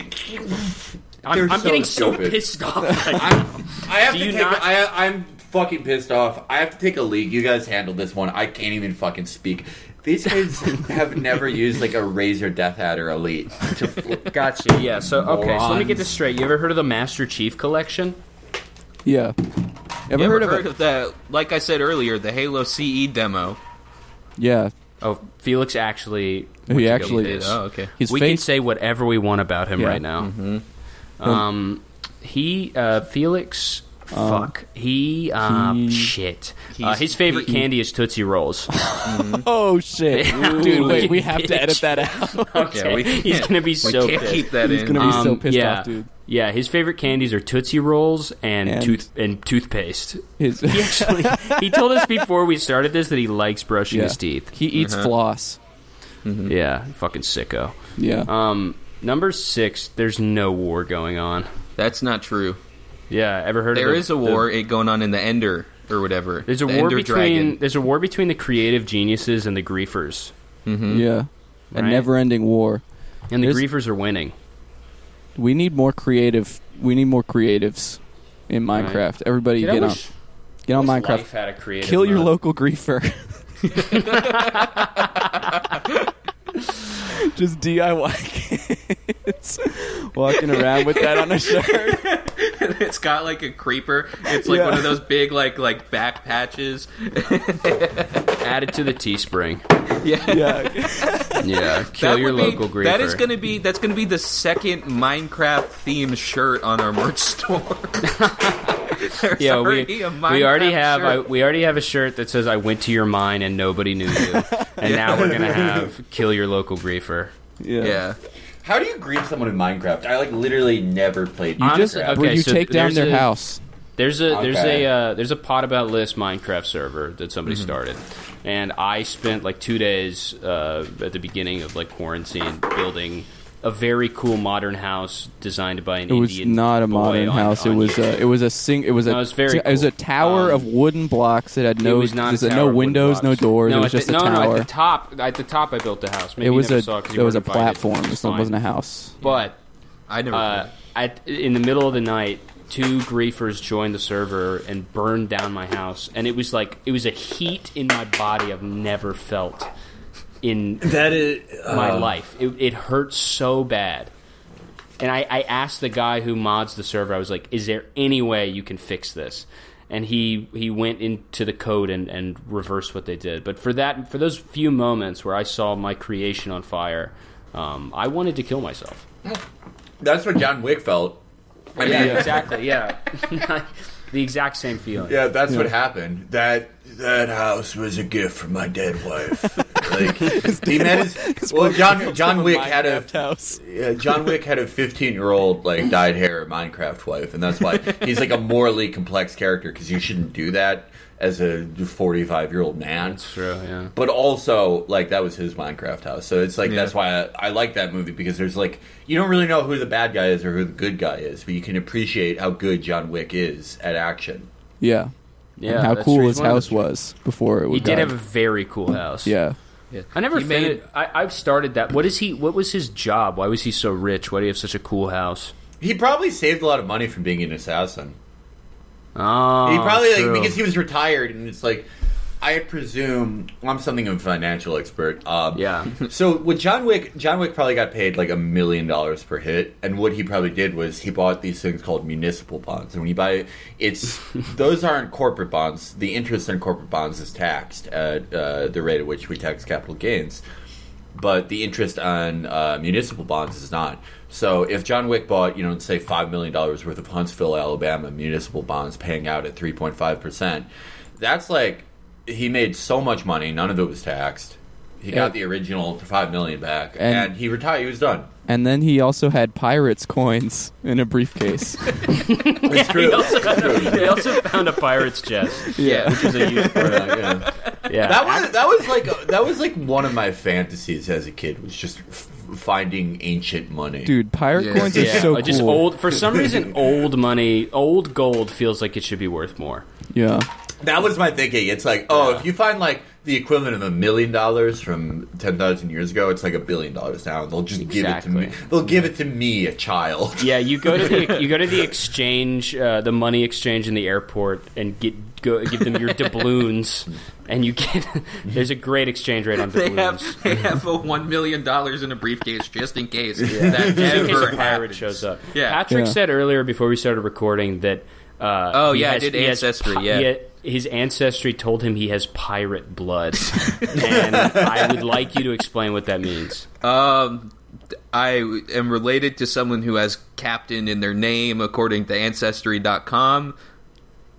I'm, I'm so getting so pissed off. right I'm. I have Do to you take. not- A, I, I'm fucking pissed off. I have to take a leak. You guys handle this one. I can't even fucking speak. These kids have never used like a Razer Death Adder Elite. To, Gotcha. Yeah. So okay. So let me get this straight. You ever heard of the Master Chief Collection? Yeah. Ever You heard ever of it? that? Like I said earlier, the Halo CE demo. Yeah. Oh, Felix actually. He went to go actually- get his. Oh, okay. His we can say whatever we want about him Yeah. right now. Um, he uh, Felix. Fuck. He. Uh, he- shit. Uh, his favorite he- candy is Tootsie Rolls. Oh shit, dude! Wait, we have to edit that out. okay. Yeah, we He's can't- gonna be We so can't pissed. keep that He's in. gonna be so Um, pissed yeah. off, dude. Yeah, his favorite candies are Tootsie Rolls and, And- tooth and toothpaste. His, He actually he told us before we started this that he likes brushing yeah. his teeth. He eats floss. Yeah, fucking sicko. Yeah. Um, number six. There's no war going on. That's not true. Yeah, ever heard There of the, is a war it going on in the Ender or whatever. There's a the war Ender between Dragon. there's a war between the creative geniuses and the griefers, mm-hmm. yeah. A Right. never-ending war. and the There's- griefers are winning. We need more creative. We need more creatives in Right. Minecraft. Everybody Dude, I get on. wish- Get on Minecraft. Life had a creative Kill your local griefer. Just DIY kids walking around with that on a shirt. it's got like a creeper. It's like Yeah. one of those big like like back patches. Add it to the Teespring. Yeah. Yeah, Yeah, kill That your would be- local griefer. That is going to be that's going to be the second Minecraft themed shirt on our merch store. There's Yeah, we, already a we already Minecraft have I, we already have a shirt that says "I went to your mine and nobody knew you," and now we're gonna have "Kill your local griefer." yeah. yeah. How do you grieve someone in Minecraft? I like literally never played. You just Honestly, where okay, you so take down their a- house. There's a there's Okay. a uh, there's a pot about list Minecraft server that somebody Mm-hmm. started, and I spent like two days uh, at the beginning of like quarantine building a very cool modern house designed by an Indian. It was Indian. not a boy modern on- house. It was a, it was a sing. It was a No, it's very it was a tower Um, of wooden blocks that had It no was not a tower no windows, no doors. No, it was just the, a no, tower. no. At the top, at the top, I built the house. Maybe it you was never a saw it 'cause it was a platform. It's It fine. wasn't a house. But I never uh, at, in the middle of the night, two griefers joined the server and burned down my house, and it was like it was a heat in my body I've never felt in That is my life. It, it hurt so bad. And I, I asked the guy who mods the server, I was like, is there any way you can fix this? And he, he went into the code and, and reversed what they did. But for that for those few moments where I saw my creation on fire, um, I wanted to kill myself. That's what John Wick felt. I Yeah, yeah, exactly. Yeah, the exact same feeling. Yeah, that's what happened. That that house was a gift from my dead wife. like he met his. Well, John John Wick had a house. Yeah, John Wick had a 15 year old like dyed hair Minecraft wife, and that's why he's like a morally complex character because you shouldn't do that as a 45 year old man. That's true. Yeah. But also, like that was his Minecraft house, so it's like Yeah. that's why I, I like that movie because there's like you don't really know who the bad guy is or who the good guy is, but you can appreciate how good John Wick is at action. Yeah. Yeah. and how cool his He's one of house was before it was. He did have a very cool house. yeah. I never He made. made- I, I've started that. What is he? What was his job? Why was he so rich? Why do you have such a cool house? He probably saved a lot of money from being an assassin. Oh, he probably true. like because he was retired, and it's like I presume I'm something of a financial expert. Um, Yeah. So with John Wick, John Wick probably got paid like a million dollars per hit, and what he probably did was he bought these things called municipal bonds. And when you buy, it's those aren't corporate bonds. The interest on corporate bonds is taxed at uh, the rate at which we tax capital gains, but the interest on uh, municipal bonds is not. So if John Wick bought, you know, say five million dollars worth of Huntsville, Alabama municipal bonds, paying out at three point five percent, that's like he made so much money. None of it was taxed. He Yeah. got the original five million back, And- and, he retired. He was done. And then he also had pirates coins in a briefcase. It's true. they also found a pirate's chest. Yeah. which is a used part. Yeah, yeah. Yeah, That was that was like that was like one of my fantasies as a kid was just f- finding ancient money. Dude, pirate Yeah. coins are yeah. so uh, just cool. old. For some reason, old money, old gold feels like it should be worth more. Yeah. That was my thinking. It's like, oh, Yeah. if you find like the equivalent of a million dollars from ten thousand years ago, it's like a billion dollars now. They'll just give it to me. They'll give it to me, a child. Yeah, you go to the you go to the exchange, uh, the money exchange in the airport, and get go give them your doubloons, and you get. There's a great exchange rate on They doubloons. have they have a one million dollars in a briefcase just in case that Just in case ever a pirate happens. shows up. Yeah. Patrick Yeah. said earlier before we started recording that. Uh, Oh, he yeah, I did he has Ancestry, yeah. he had- his ancestry told him he has pirate blood, and I would like you to explain what that means. Um, I am related to someone who has captain in their name according to Ancestry.com.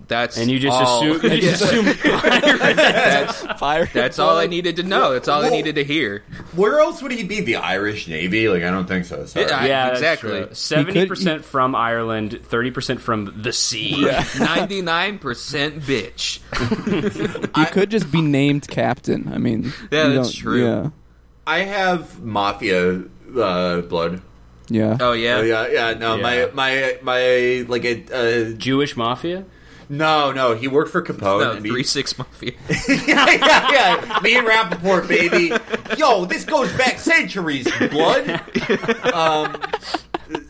That's And you just all, assume you just assume that's, Pirate that's all I needed to know. That's all I needed to hear. Where else would he be? The Irish Navy? Like I don't think so. Sorry. Yeah, Yeah, exactly. Seventy percent from Ireland, thirty percent from the sea. Ninety nine percent bitch. You could just be named captain. I mean, Yeah, that's true. Yeah. I have mafia uh, blood. Yeah. Oh yeah. Oh, yeah, yeah. No, Yeah. my my my like a uh, Jewish mafia. No, no. He worked for Capone. No, he- three six mafia. yeah, yeah, yeah. Me and Rappaport, baby. Yo, this goes back centuries, blood. Um,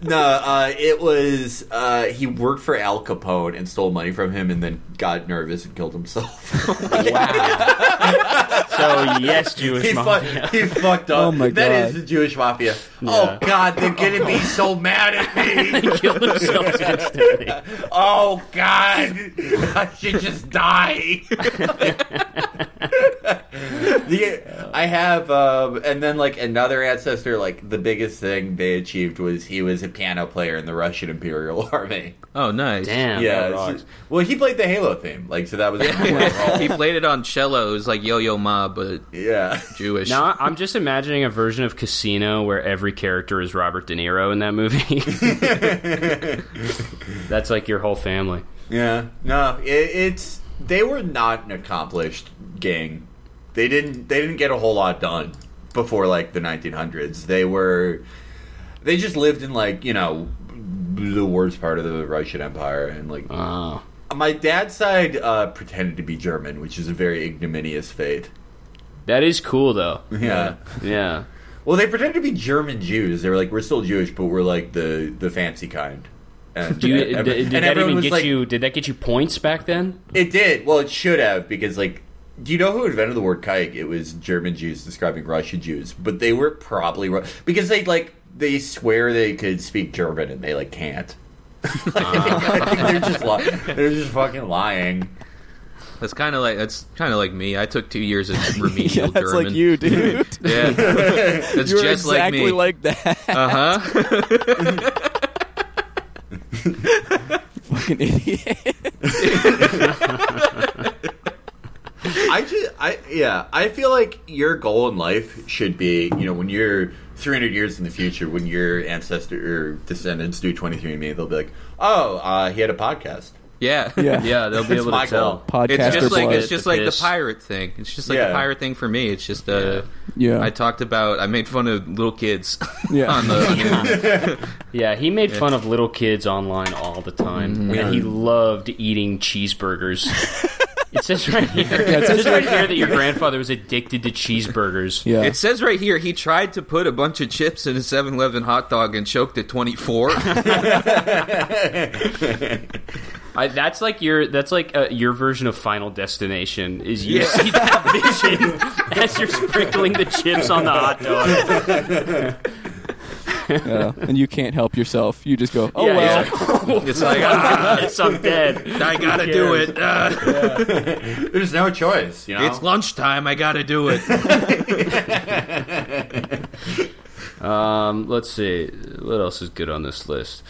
No, uh, it was uh, he worked for Al Capone and stole money from him, and then got nervous and killed himself. So yes, Jewish he, fu- mafia. he fucked up. Oh my God. is the Jewish mafia. Yeah. Oh God, they're gonna be so mad at me. Killed themselves instantly. Oh God, I should just die. the, I have, um, and then like another ancestor. Like the biggest thing they achieved was he was a piano player in the Russian Imperial Army. Oh, nice. Damn. yeah, so- well, he played the Halo theme, like so that was he played it on cello. It was like Yo Yo Ma, but yeah. Jewish. Now I'm just imagining a version of Casino where every character is Robert De Niro in that movie. That's like your whole family. Yeah, no, it, it's they were not an accomplished gang. They didn't they didn't get a whole lot done before like the 1900s. They were they just lived in like you know the worst part of the Russian Empire and like Oh. my dad's side uh, pretended to be German, which is a very ignominious fate. That is cool though. Yeah. Yeah. Well, they pretended to be German Jews. They were like, we're still Jewish, but we're like the the fancy kind. And, you, and did, and that even get like, you? Did that get you points back then? It did. Well, it should have because, like, do you know who invented the word "kike"? It was German Jews describing Russian Jews, but they were probably because they like they swear they could speak German and they like can't. I think they're just li- they're just fucking lying. That's kind of like that's kind of like me. I took two years of remedial yeah, that's German. like you, dude. Yeah, that's You're just exactly like me. like that. uh huh. Fucking idiot. I just, I yeah, I feel like your goal in life should be, you know, when you're 300 years in the future, when your ancestor or descendants do 23andMe, they'll be like, oh, uh, he had a podcast. Yeah, Yeah. Yeah, they'll be It's able my to tell. goal. Podcaster It's just like blood. it's just like the pirate thing. It's just like Yeah. the pirate thing for me. It's just uh, Yeah. I talked about. I made fun of little kids Yeah. on the. Yeah, he made fun of little kids online all the time, and he loved eating cheeseburgers. It says right here. it says right here that your grandfather was addicted to cheeseburgers. yeah. It says right here he tried to put a bunch of chips in a 7-Eleven hot dog and choked at 24. I, that's like your that's like uh, your version of Final Destination. Is you Yeah. see that vision as you're sprinkling the chips on the hot dog. yeah. And you can't help yourself. You just go, oh Yeah, well. he's like, it's like ah, yes, I'm dead. I gotta do it. Ah, There's no choice, you know. it's lunchtime. I gotta do it. Um, let's see. What else is good on this list?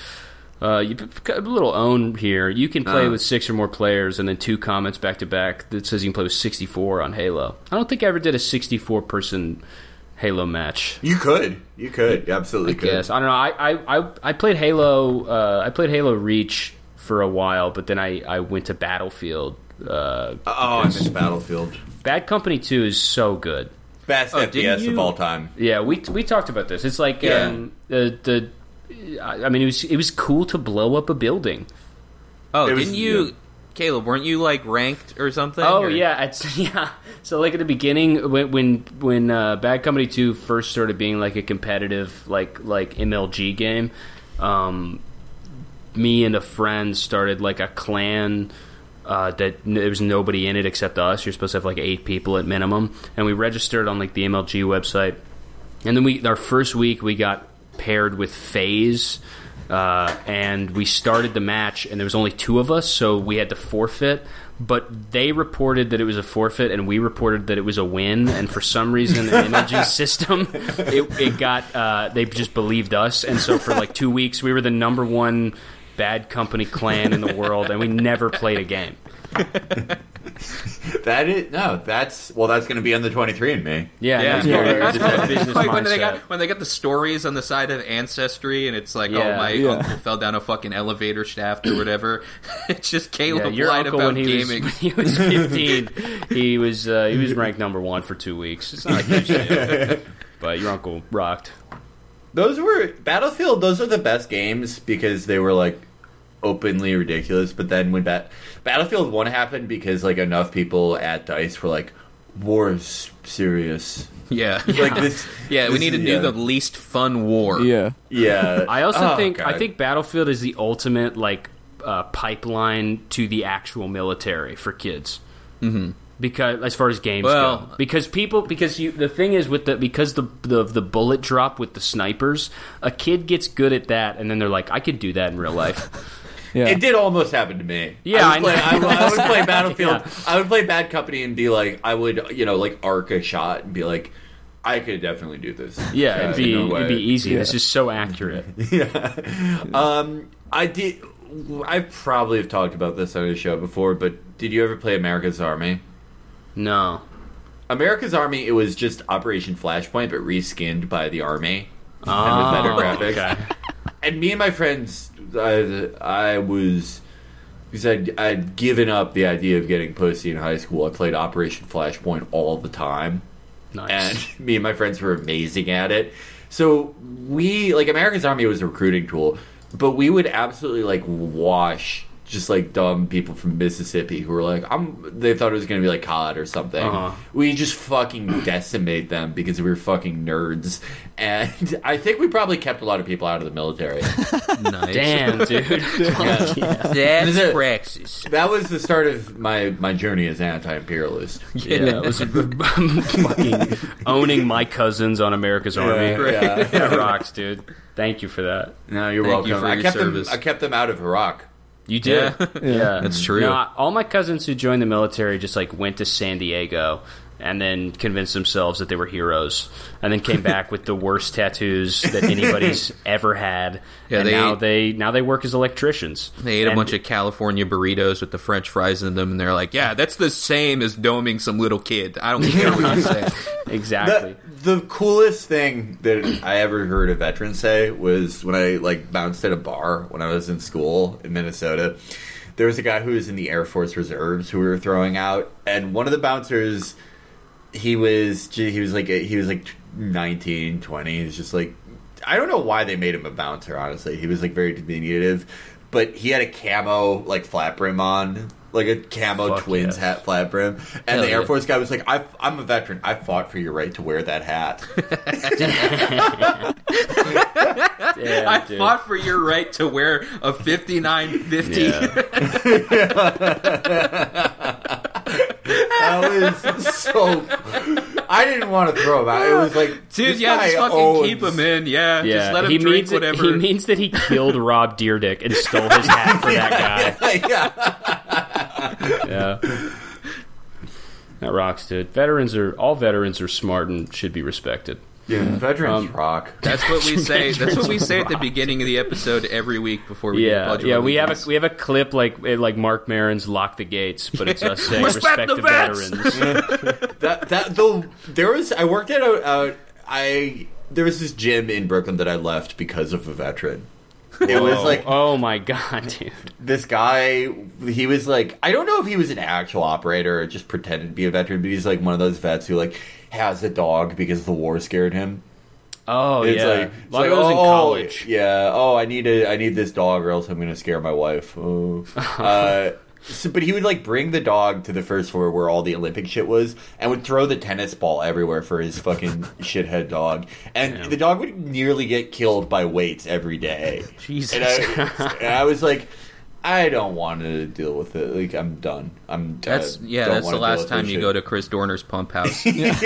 Uh, you got a little own here. You can play Uh. with six or more players, and then two comments back to back that says you can play with 64 on Halo. I don't think I ever did a 64 person Halo match. you could, you could, you absolutely I could. guess I don't know. I I, I, I played Halo. Uh, I played Halo Reach for a while, but then I, I went to Battlefield. Uh, Oh, I miss Battlefield. Bad Company 2 is so good. Best Oh, didn't FPS of all time. Yeah, we we talked about this. It's like Yeah. um, the the. I I mean, it was it was cool to blow up a building. Oh, It didn't you, yeah. Caleb? Weren't you like ranked or something? Oh or- yeah, it's, yeah. So like at the beginning, when when when uh, Bad Company Two first started being like a competitive like like MLG game, um, me and a friend started like a clan. Uh, that n- there was nobody in it except us. You're supposed to have like eight people at minimum, and we registered on like the MLG website. And then we, our first week, we got paired with Phase, uh, and we started the match, and there was only two of us, so we had to forfeit. But they reported that it was a forfeit, and we reported that it was a win. And for some reason, in the MLG system, it, it got uh, they just believed us, and so for like two weeks, we were the number one bad company clan in the world, and we never played a game. That is no. That's well. That's going to be on the 23 and me. Yeah, Yeah, that's Yeah. good. That's Just cool. business like when they got when they got the stories on the side of ancestry, and it's like, oh, my Yeah. uncle fell down a fucking elevator shaft or whatever. it's just Caleb Yeah, your lied uncle about when he was gaming. when he was fifteen, he was uh, he was ranked number one for two weeks. It's not a huge but your uncle rocked. Those were Battlefield. Those are the best games because they were like openly ridiculous. But then when Bat- Battlefield One happened, because like enough people at Dice were like, war is serious. Yeah, Like this. yeah. We need to is- do the least fun war. Yeah. Yeah. I also Oh, think I think Battlefield is the ultimate like uh, pipeline to the actual military for kids. Mm-hmm. Because as far as games Well- go, because people because you the thing is with the because the, the the bullet drop with the snipers, a kid gets good at that, and then they're like, I could do that in real life. Yeah. It did almost happen to me. Yeah, I would, I play, I, know. would- I would play Battlefield. Yeah. I would play Bad Company and be like, I would, you know, like arc a shot and be like, I could definitely do this. Yeah, it'd be no it'd be easy. Yeah. This is so accurate. yeah. Um, I did. I probably have talked about this on the show before, but did you ever play America's Army? No. America's Army. It was just Operation Flashpoint, but reskinned by the Army Oh, and with better graphics. okay. and me and my friends, I, I was because I'd, I'd given up the idea of getting pussy in high school. I played Operation Flashpoint all the time, Nice. and me and my friends were amazing at it. So we like America's Army was a recruiting tool, but we would absolutely like wash just like dumb people from Mississippi who were like, I'm. They thought it was gonna be like COD or something. Uh-huh. We just fucking decimate them because we were fucking nerds, and I think we probably kept a lot of people out of the military. Nice. Damn, dude. Fuck yeah. That's Is praxis. that was the start of my my journey as anti-imperialist. Yeah, it was fucking owning my cousins on America's Army. yeah. That rocks, dude. Thank you for that. No, you're Thank welcome. you for I your kept service. them. I kept them out of Iraq. You did. Yeah. Yeah, That's true. No, I- all my cousins who joined the military just like went to San Diego and then convinced themselves that they were heroes, and then came back with the worst tattoos that anybody's ever had. Yeah, and they- now they now they work as electricians. They ate a bunch of California burritos with the French fries in them, and they're like, "Yeah, that's the same as doming some little kid." I don't care what you say. exactly. The, coolest thing that I ever heard a veteran say was when I like bounced at a bar when I was in school in Minnesota. There was a guy who was in the Air Force Reserves who we were throwing out, and one of the bouncers, he was he was like he was like 19, 20. He's just like I don't know why they made him a bouncer. Honestly, he was like very diminutive, but he had a camo like flat brim on. Like a camo Fuck twins yes. hat flat brim, and Hell the Air yeah. Force guy was like, I, "I'm a veteran. I fought for your right to wear that hat." Yeah, I dude. fought for your right to wear a fifty-nine fifty. Yeah. That was so. I didn't want to throw him out. It was like, Dude, yeah, guy just fucking owns- keep him in. Yeah, Yeah, just let him he drink means that- whatever. he means that he killed Rob Dyrdek and stole his hat for that guy. yeah. Yeah. That rocks, dude. Veterans are all veterans are smart and should be respected. yeah, veterans Um, rock. That's what we say. That's what we say at the beginning of the episode every week before we Yeah, Pledge of yeah. We have a we have a clip like eh, like Marc Maron's "Lock the Gates," but it's us saying Respect "Respect, the the, vets!" veterans." That that though there was I worked at a uh, I there was this gym in Brooklyn that I left because of a veteran. It was like oh my god, dude. this guy he was like i don't know if he was an actual operator or just pretended to be a veteran but he's like one of those vets who like has a dog because the war scared him Oh it's yeah, like, a it's lot like, of those in oh, college. yeah oh i need a i need this dog or else i'm gonna scare my wife oh. uh, so, but he would like bring the dog to the first floor where all the Olympic shit was, and would throw the tennis ball everywhere for his fucking shithead dog. And Yeah. the dog would nearly get killed by weights every day. Jesus. And I, and I was like, I don't want to deal with it. Like, I'm done. I'm. That's I yeah. That's the last time you shit. go to Chris Dorner's pump house. yeah.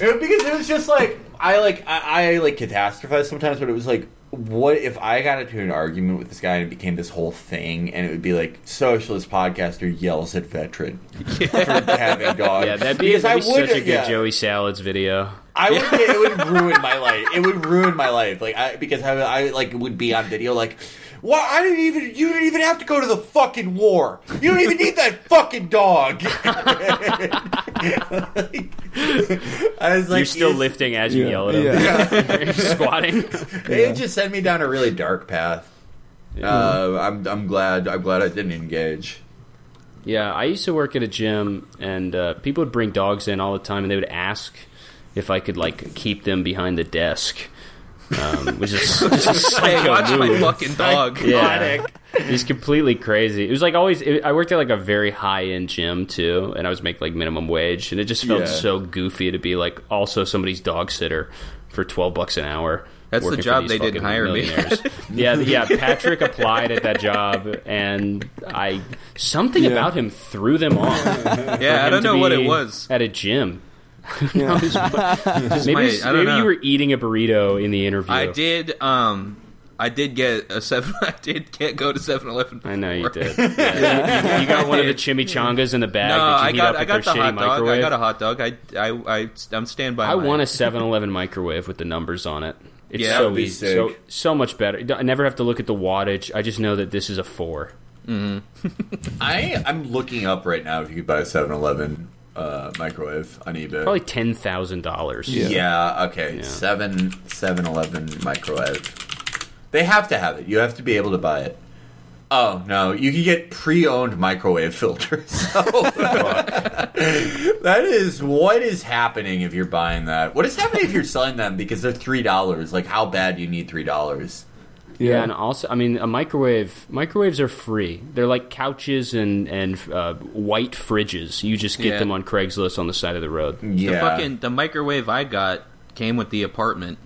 It- because it was just like I like I, I like catastrophize sometimes, but it was like, what if I got into an argument with this guy and it became this whole thing, and it would be like socialist podcaster yells at veteran for having dogs. Yeah, that'd be, because that'd be I would, such a good yeah, Joey Salads video. I would. It would ruin my life. It would ruin my life. Like I because I, I like would be on video like. Well, I didn't even. You didn't even have to go to the fucking war. You don't even need that fucking dog. I was like, You're still lifting as you Yeah, yell at him. yeah. You're squatting. They just sent me down a really dark path. Uh, I'm I'm glad I'm glad I didn't engage. Yeah, I used to work at a gym, and uh, people would bring dogs in all the time, and they would ask if I could like keep them behind the desk. Um, which is just a psycho Hey, watch my fucking dog. Yeah, he's completely crazy. It was like always. It, I worked at like a very high end gym too, and I was making like minimum wage, and it just felt Yeah. so goofy to be like also somebody's dog sitter for twelve bucks an hour. That's the job they didn't hire me yeah, yeah. Patrick applied at that job, and I something Yeah. about him threw them off. Yeah, I don't know what it was. at a gym. Yeah. Maybe, my- it's- maybe know. you were eating a burrito in the interview. I did. Um, I did get a seven. I did get go to 7-Eleven. I know you did. Yeah. you, you got one of the chimichangas in the bag No, that you I got up I got the shitty hot dog. microwave. I got a hot dog. I I I I'm stand by. I mine. want a 7-Eleven microwave with the numbers on it. It's Yeah, that so would be easy, so sick. so much better. I never have to look at the wattage. I just know that this is a four. Hmm. I I'm looking up right now if you could buy a 7-Eleven uh, microwave on eBay. Probably ten thousand dollars. Yeah. Yeah. okay. Yeah. Seven 7-Eleven microwave. They have to have it. You have to be able to buy it. Oh no, you can get pre-owned microwave filters. So that is what is happening if you're buying that. What is happening if you're selling them because they're three dollars? Like how bad do you need three dollars? Yeah, and also, I mean, a microwave. Microwaves are free. They're like couches and and uh, white fridges. You just get Yeah. them on Craigslist on the side of the road. Yeah. The fucking the microwave I got came with the apartment.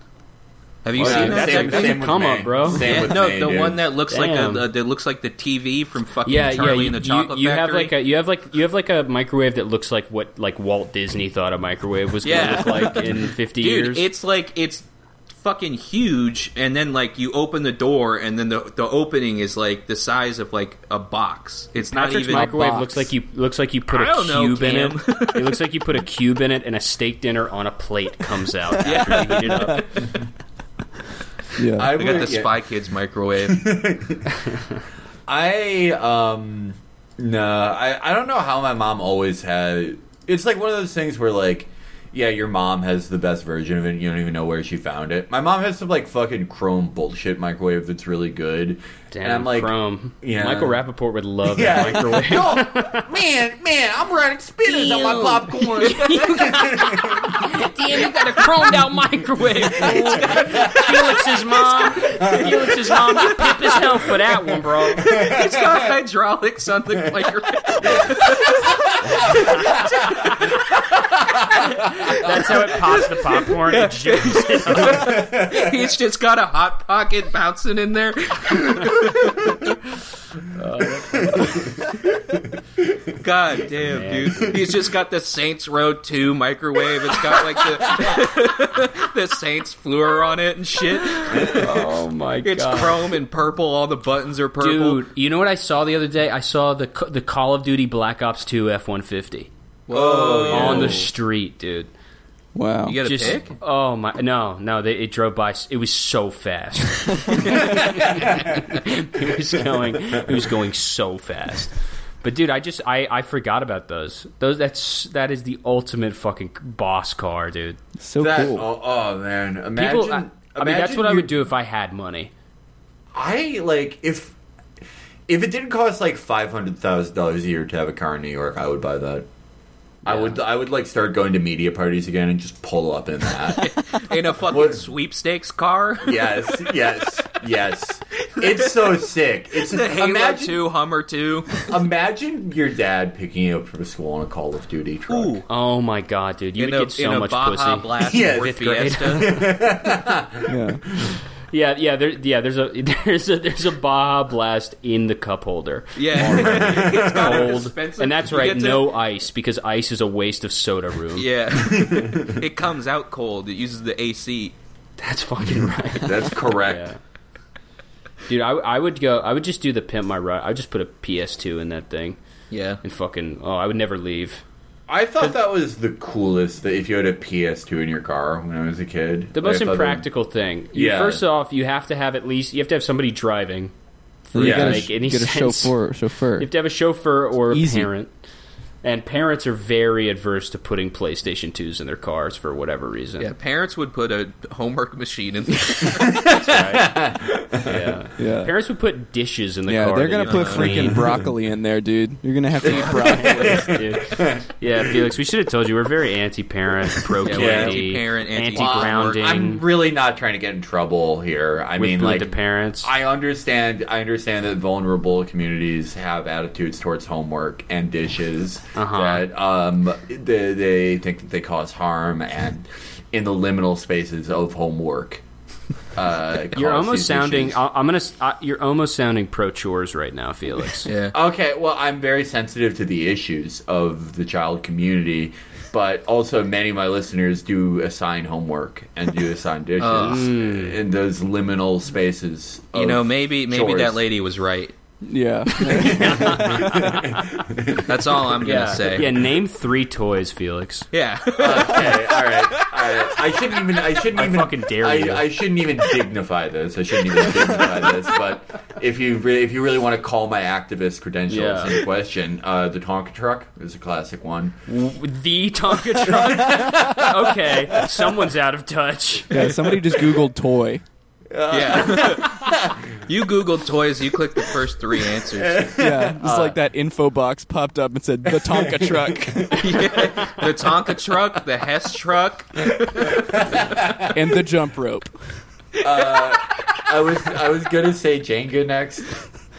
Have you Oh, seen yeah, that? same- That's a same come me. up, bro. Same Yeah, no, me, the dude. one that looks like Damn. a, a that looks like the TV from fucking Yeah, Charlie yeah. You, and the you- Chocolate you have Factory. like a you have like you have like a microwave that looks like what like Walt Disney thought a microwave was going Yeah. to look like in fifty Dude, years. it's like it's fucking huge, and then like you open the door, and then the the opening is like the size of like a box. It's not Patrick's even. microwave box. looks like you looks like you put I a don't know, cube in it. It looks like you put a cube in it, and a steak dinner on a plate comes out after you heat it up. Yeah. I, I got the yeah. Spy Kids microwave. I um no, I I don't know how my mom always had. It's like one of those things where like. Yeah, your mom has the best version of it. You don't even know where she found it. My mom has some like fucking chrome bullshit microwave that's really good. Damn, and I'm like, Chrome. yeah. Michael Rappaport would love yeah, that microwave. No, man, man, I'm running spinners on my popcorn. Damn, you got a chromed out microwave. Felix's mom. Felix's mom. You pip as hell for that one, bro. it's got hydraulics on the microwave. That's how it pops the popcorn. It jams it. He's just got a hot pocket bouncing in there. God damn, Man. dude! He's just got the Saints Row Two microwave. It's got like the the Saints fleur on it and shit. Oh my god. It's chrome and purple. All the buttons are purple. Dude, you know what I saw the other day? I saw the the Call of Duty Black Ops 2 F150 Whoa! on the street, dude. Wow. You got a Just pick? oh my no no they, it drove by it was so fast it was going it was going so fast but dude I just I, I forgot about those those that's that is the ultimate fucking boss car dude so That- cool. oh, oh, man, imagine. people I, I mean that's imagine what I would do if I had money I like if if it didn't cost like five hundred thousand dollars a year to have a car in New York, I would buy that. I would I would like start going to media parties again and just pull up in that. in a fucking What- sweepstakes car. yes, yes, yes. It's so sick. It's The Halo imagine, 2 Hummer 2. imagine your dad picking you up from school on a Call of Duty truck. Ooh. oh my god dude you in would a, get so in a much Baja pussy Blast Yes. Ford Fifth grade. Fiesta. yeah. Yeah yeah there yeah there's a there's a there's a Baja Blast in the cup holder Yeah. it's got a cold and that's You right get to- no ice because ice is a waste of soda room Yeah. it comes out cold. It uses the AC. that's fucking right That's correct. Yeah. Dude, I, I would go. I would just do the pimp my ride. I would just put a PS2 in that thing Yeah. and fucking. Oh, I would never leave. I thought that was the coolest that if you had a PS2 in your car when I was a kid. The most I thought that- impractical thing. You, Yeah. First off, you have to have at least. You have to have somebody driving. For You gotta make any get a sense. chauffeur. Chauffeur. You have to have a chauffeur or a parent. And parents are very adverse to putting PlayStation 2s in their cars for whatever reason. Yeah, parents would put a homework machine in. That's right. yeah. Yeah. Parents would put dishes in the Yeah, car. they're gonna put clean. freaking broccoli in there, dude. You're gonna have to eat broccoli. Dude. Yeah, Felix, we should have told you we're very anti-parent, pro Yeah, candy, we're anti-parent, anti- anti-grounding. I'm really not trying to get in trouble here. I with, mean, like the parents. I understand. I understand that vulnerable communities have attitudes towards homework and dishes Uh-huh. that um, they, they think that they cause harm, and in the liminal spaces of homework. Uh, you're almost sounding. issues. I- I'm gonna. s- I- You're almost sounding pro chores right now, Felix. yeah. Okay, well, I'm very sensitive to the issues of the child community, but also many of my listeners do assign homework and do assign dishes in those liminal spaces. You know, maybe maybe chores. that lady was right. Yeah. That's all I'm gonna say. Yeah. Name three toys, Felix. Yeah. Okay, all right, all right. I shouldn't even. I shouldn't I even. fucking dare I, you. I shouldn't even dignify this. I shouldn't even dignify this. But if you really, if you really want to call my activist credentials Yeah. into question, uh, the Tonka truck is a classic one. The Tonka truck. okay, someone's out of touch. Yeah, somebody just Googled toy. yeah. you Googled toys. You clicked the first three answers. Yeah, just like that info box popped up and said the Tonka truck The Tonka truck, the Hess truck. and the jump rope. Uh, I was I was gonna say Jenga next.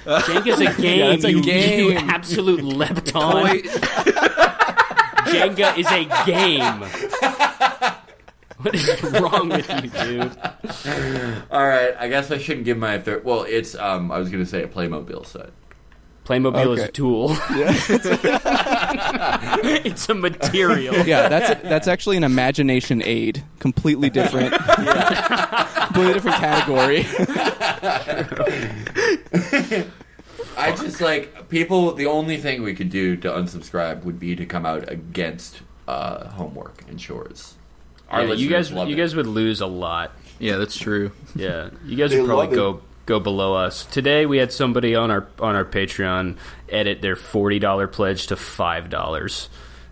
Jenga's a game. it's a you, game. you absolute lepton. Jenga is a game. What is wrong with you, dude? All right, I guess I shouldn't give my third. Well, it's um, I was gonna say a Playmobil set. Playmobil is Okay. a tool. it's a material. Yeah, that's that's actually an imagination aid. Completely different. Completely different category. I just like people. The only thing we could do to unsubscribe would be to come out against uh, homework and chores. Our Yeah, you guys, love you it. guys would lose a lot. yeah, that's true. Yeah, you guys would probably go go below us. Today we had somebody on our on our Patreon edit their forty dollar pledge to five dollars,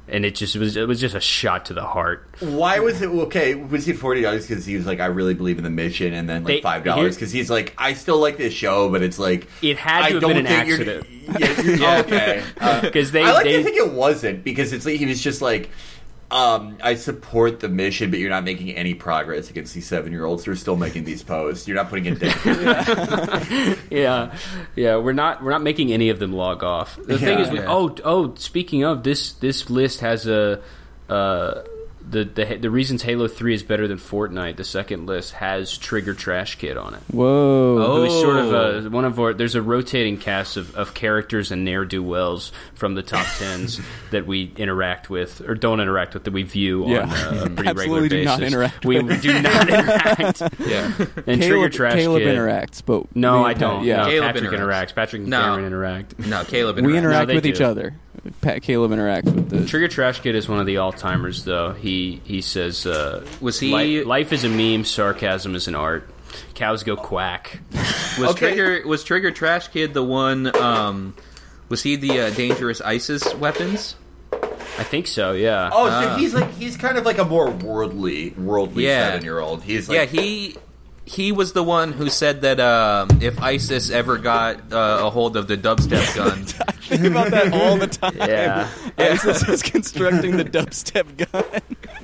and it just was it was just a shot to the heart. Why was it okay? Was it forty dollars because he was like, I really believe in the mission, and then They- like five dollars because he's like, I still like this show, but it's like It had I to have don't been an think you're- accident. Yeah, Yeah. okay. Uh, Because they, I like they to think it wasn't because it's like he was just like, um, I support the mission, but you're not making any progress against these seven year olds. They're still making these posts. You're not putting it down. yeah, yeah. We're not we're not making any of them log off. The thing Yeah. is, we, Yeah. oh oh. Speaking of this, this list has a uh, the the the reasons Halo Three is better than Fortnite. The second list has Trigger Trash Kid on it. Whoa. Oh. Who is sort of a, one of our. There's a rotating cast of, of characters and ne'er do wells from the top tens that we interact with or don't interact with that we view Yeah. on uh, a pretty Absolutely regular do basis. not interact we with. do not interact. Yeah. And Trigger Caleb, Trash Caleb Kid. interacts, but No, I don't. Yeah, No, Caleb Patrick interacts. interacts. Patrick and No. Cameron interact. No, Caleb. we interact they with do. each other. Pat Caleb interacts with the. Trigger Trash Kid is one of the all timers, though. He he says, uh, Was he- "Li- Life is a meme. Sarcasm is an art. Cows go quack." Was Okay. Trigger was Trigger Trash Kid the one? Um, was he the uh, dangerous ISIS weapons? I think so. Yeah. oh, so Ah. he's like he's kind of like a more worldly, worldly Yeah. seven year old. He's like, yeah, he he was the one who said that um, if ISIS ever got uh, a hold of the dubstep gun, I think about that all the time. Yeah. ISIS is constructing the dubstep gun.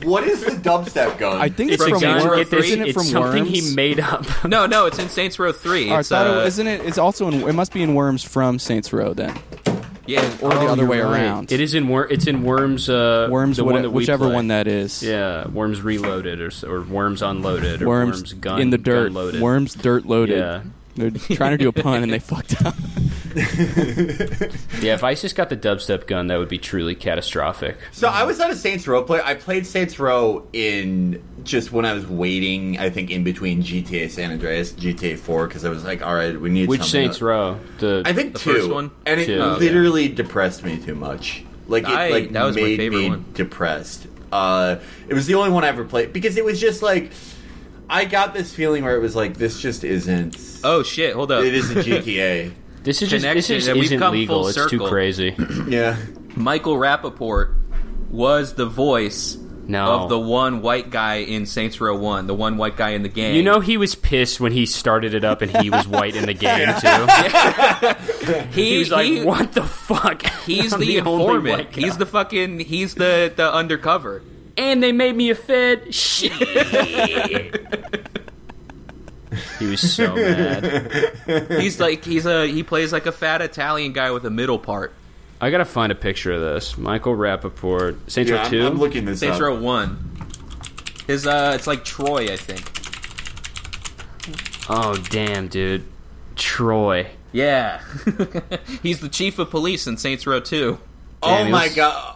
what is the dubstep gun? I think It's it's, from gun. Worms. Get this, Isn't it it's from something Worms? he made up. no, no, it's in Saints Row Three. Oh, I It's, thought uh, it isn't it? It's also in. It must be in Worms from Saints Row then, yeah, or the oh, other way right. around. It is in Wor- It's in Worms. Uh, Worms, the what- one that we whichever play. one that is. Yeah, Worms Reloaded or or Worms Unloaded or Worms, Worms, Gun in the dirt. loaded. Worms dirt loaded. Yeah. They're trying to do a pun and they fucked up. Yeah, if ISIS got the dubstep gun, that would be truly catastrophic. So I was not a Saints Row player. I played Saints Row in just when I was waiting. I think in between GTA San Andreas, GTA Four, because I was like, all right, we need Which Saints that- Row? The I think The two, first one? and it Two. Oh, literally depressed me too much. Like it, I- like that was my made favorite me one. depressed. Uh, it was the only one I ever played because it was just like I got this feeling where it was like this just isn't. Oh shit! Hold up. It isn't GTA. this is just this Connection, is, and we've isn't come legal. full It's too crazy. yeah. Michael Rappaport was the voice No. of the one white guy in Saints Row One, the one white guy in the gang. You know he was pissed when he started it up and he was white in the game too. he, He was like, he- "What the fuck?" He's I'm the, informant. He's the fucking. He's the the undercover. and they made me a fed. Shit. he was so mad. He's like he's a he plays like a fat Italian guy with a middle part. I gotta find a picture of this. Michael Rappaport, Saints Yeah, Row I'm, Two. I'm looking this Saints up. Row One. His uh, it's like Troy, I think. Oh damn, dude, Troy. Yeah, he's the chief of police in Saints Row Two. Oh Damn, he my looks- god.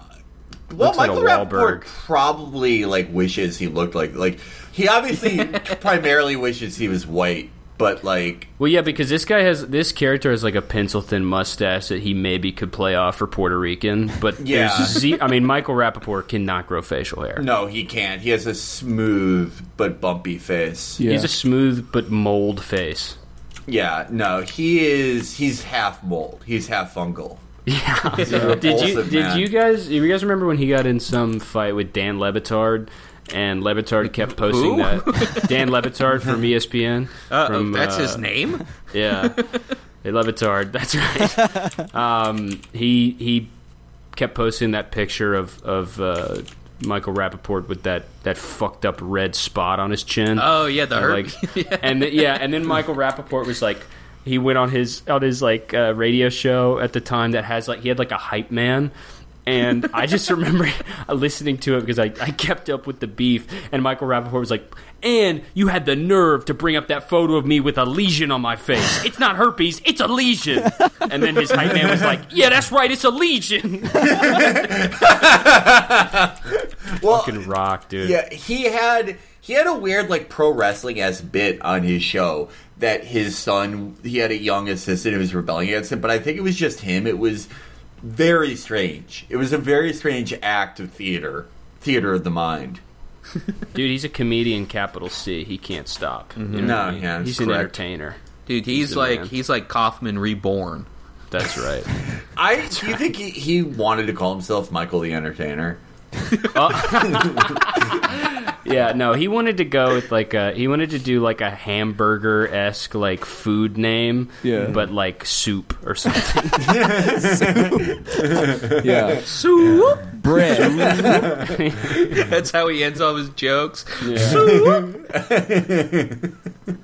Well, looks like Michael Rappaport probably like wishes he looked like like he obviously primarily wishes he was white, but like Well, yeah, because this guy has this character has like a pencil thin mustache that he maybe could play off for Puerto Rican, but Yeah. there's ze- I mean, Michael Rappaport cannot grow facial hair. no, he can't. He has a smooth but bumpy face. Yeah. He's a smooth but mold face. Yeah, no, he is. He's half mold. He's half fungal. Yeah. Did you repulsive did man. you guys you guys remember when he got in some fight with Dan Le Batard and Le Batard kept posting Who? that Dan Le Batard from ESPN Uh, from that's uh, his name. Yeah. Hey, Levitard, that's right. um, he he kept posting that picture of of uh, Michael Rapaport with that, that fucked up red spot on his chin. Oh yeah, the And, like, and th- yeah, and then Michael Rapaport was like, he went on his on his like uh, radio show at the time that has like he had like a hype man. And I just remember listening to it because I, I kept up with the beef. And Michael Rapaport was like, And you had the nerve to bring up that photo of me with a lesion on my face. It's not herpes, it's a lesion. And then his hype man was like, Yeah, that's right, it's a lesion. Well, Fucking rock, dude. Yeah, he had he had a weird like pro wrestling as bit on his show that his son he had a young assistant who was rebelling against him, but I think it was just him. It was very strange. It was a very strange act of theater, theater of the mind. Dude, he's a comedian, capital C. He can't stop. Mm-hmm. You know No, I mean? yeah, that's he's an entertainer. Dude, he's He's like man. he's like Kaufman reborn. That's right. I do you think he, he wanted to call himself Michael the Entertainer? Uh, Yeah, no, he wanted to go with like a he wanted to do like a hamburger esque like food name, Yeah. but like soup or something. Yeah. Soup. Bread. That's how he ends all his jokes.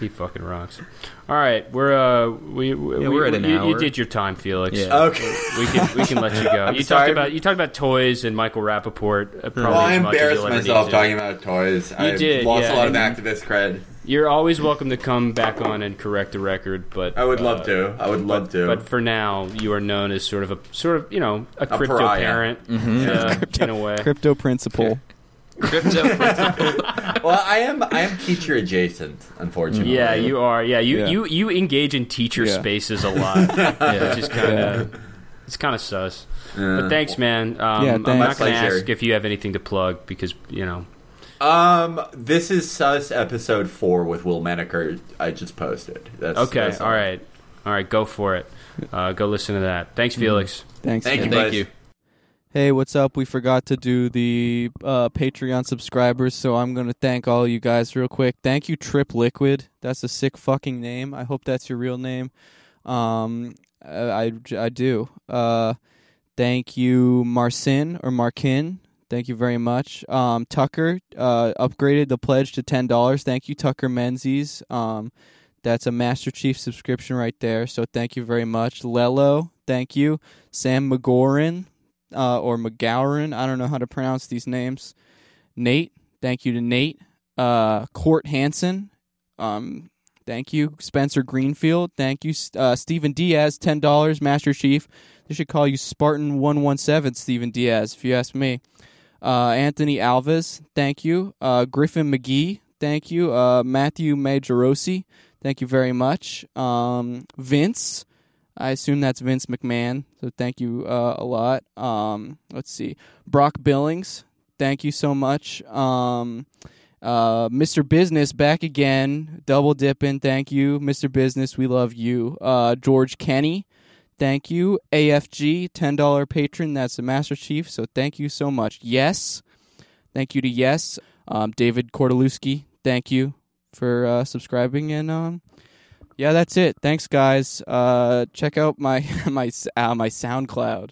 he fucking rocks. All right, we're uh we, we Yeah, we're at an you, you did your time, Felix. Yeah. Okay. We can we can let you go. You talked about you talked about toys and Michael Rapaport. Uh, probably Well, I as much as embarrassed you'll ever myself need talking about toys. I did, lost yeah, a lot of and- activist cred. You're always welcome to come back on and correct the record, but I would uh, love to. I would love to. But for now, you are known as sort of a sort of you know a crypto pariah. parent uh, in a way. Crypto principal. Crypto. well, I am I am teacher adjacent, unfortunately. Yeah, you are. Yeah, you Yeah. you you engage in teacher Yeah. spaces a lot, which is kind of it's kind of sus. But thanks, man. Um, Yeah, I'm not going to ask if you have anything to plug because you know. Um, this is Sus episode four with Will Menaker. I just posted. That's Okay, that's all right, all right, go for it. Uh, go listen to that. Thanks, Felix. Thanks. Thank man. you, Thank guys. you. Hey, what's up? We forgot to do the uh, Patreon subscribers, so I'm going to thank all you guys real quick. Thank you, Trip Liquid. That's a sick fucking name. I hope that's your real name. Um, I, I, I do. Uh, thank you, Marcin or Markin. Thank you very much. Um, Tucker uh, upgraded the pledge to ten dollars. Thank you, Tucker Menzies. Um, that's a Master Chief subscription right there. So thank you very much, Lelo. Thank you, Sam McGoran uh, or McGowan. I don't know how to pronounce these names. Nate, thank you to Nate. Uh, Court Hansen, um, thank you. Spencer Greenfield, thank you. Uh, Stephen Diaz, ten dollars. Master Chief, they should call you Spartan One One Seven. Stephen Diaz, if you ask me. Uh, Anthony Alves, thank you. Uh, Griffin McGee, thank you. Uh, Matthew Majorosi, thank you very much. Um, Vince. I assume that's Vince McMahon. So thank you uh, a lot. Um, let's see, Brock Billings. Thank you so much. Um, uh, Mr. Business back again, double dipping. Thank you, Mr. Business. We love you. Uh, George Kenny. Thank you. AFG, $10 patron. That's the Master Chief. So thank you so much. Yes. Thank you to Yes. Um, David Kordelewski. Thank you for uh, subscribing and um, yeah, that's it. Thanks, guys. Uh, check out my my uh, my SoundCloud.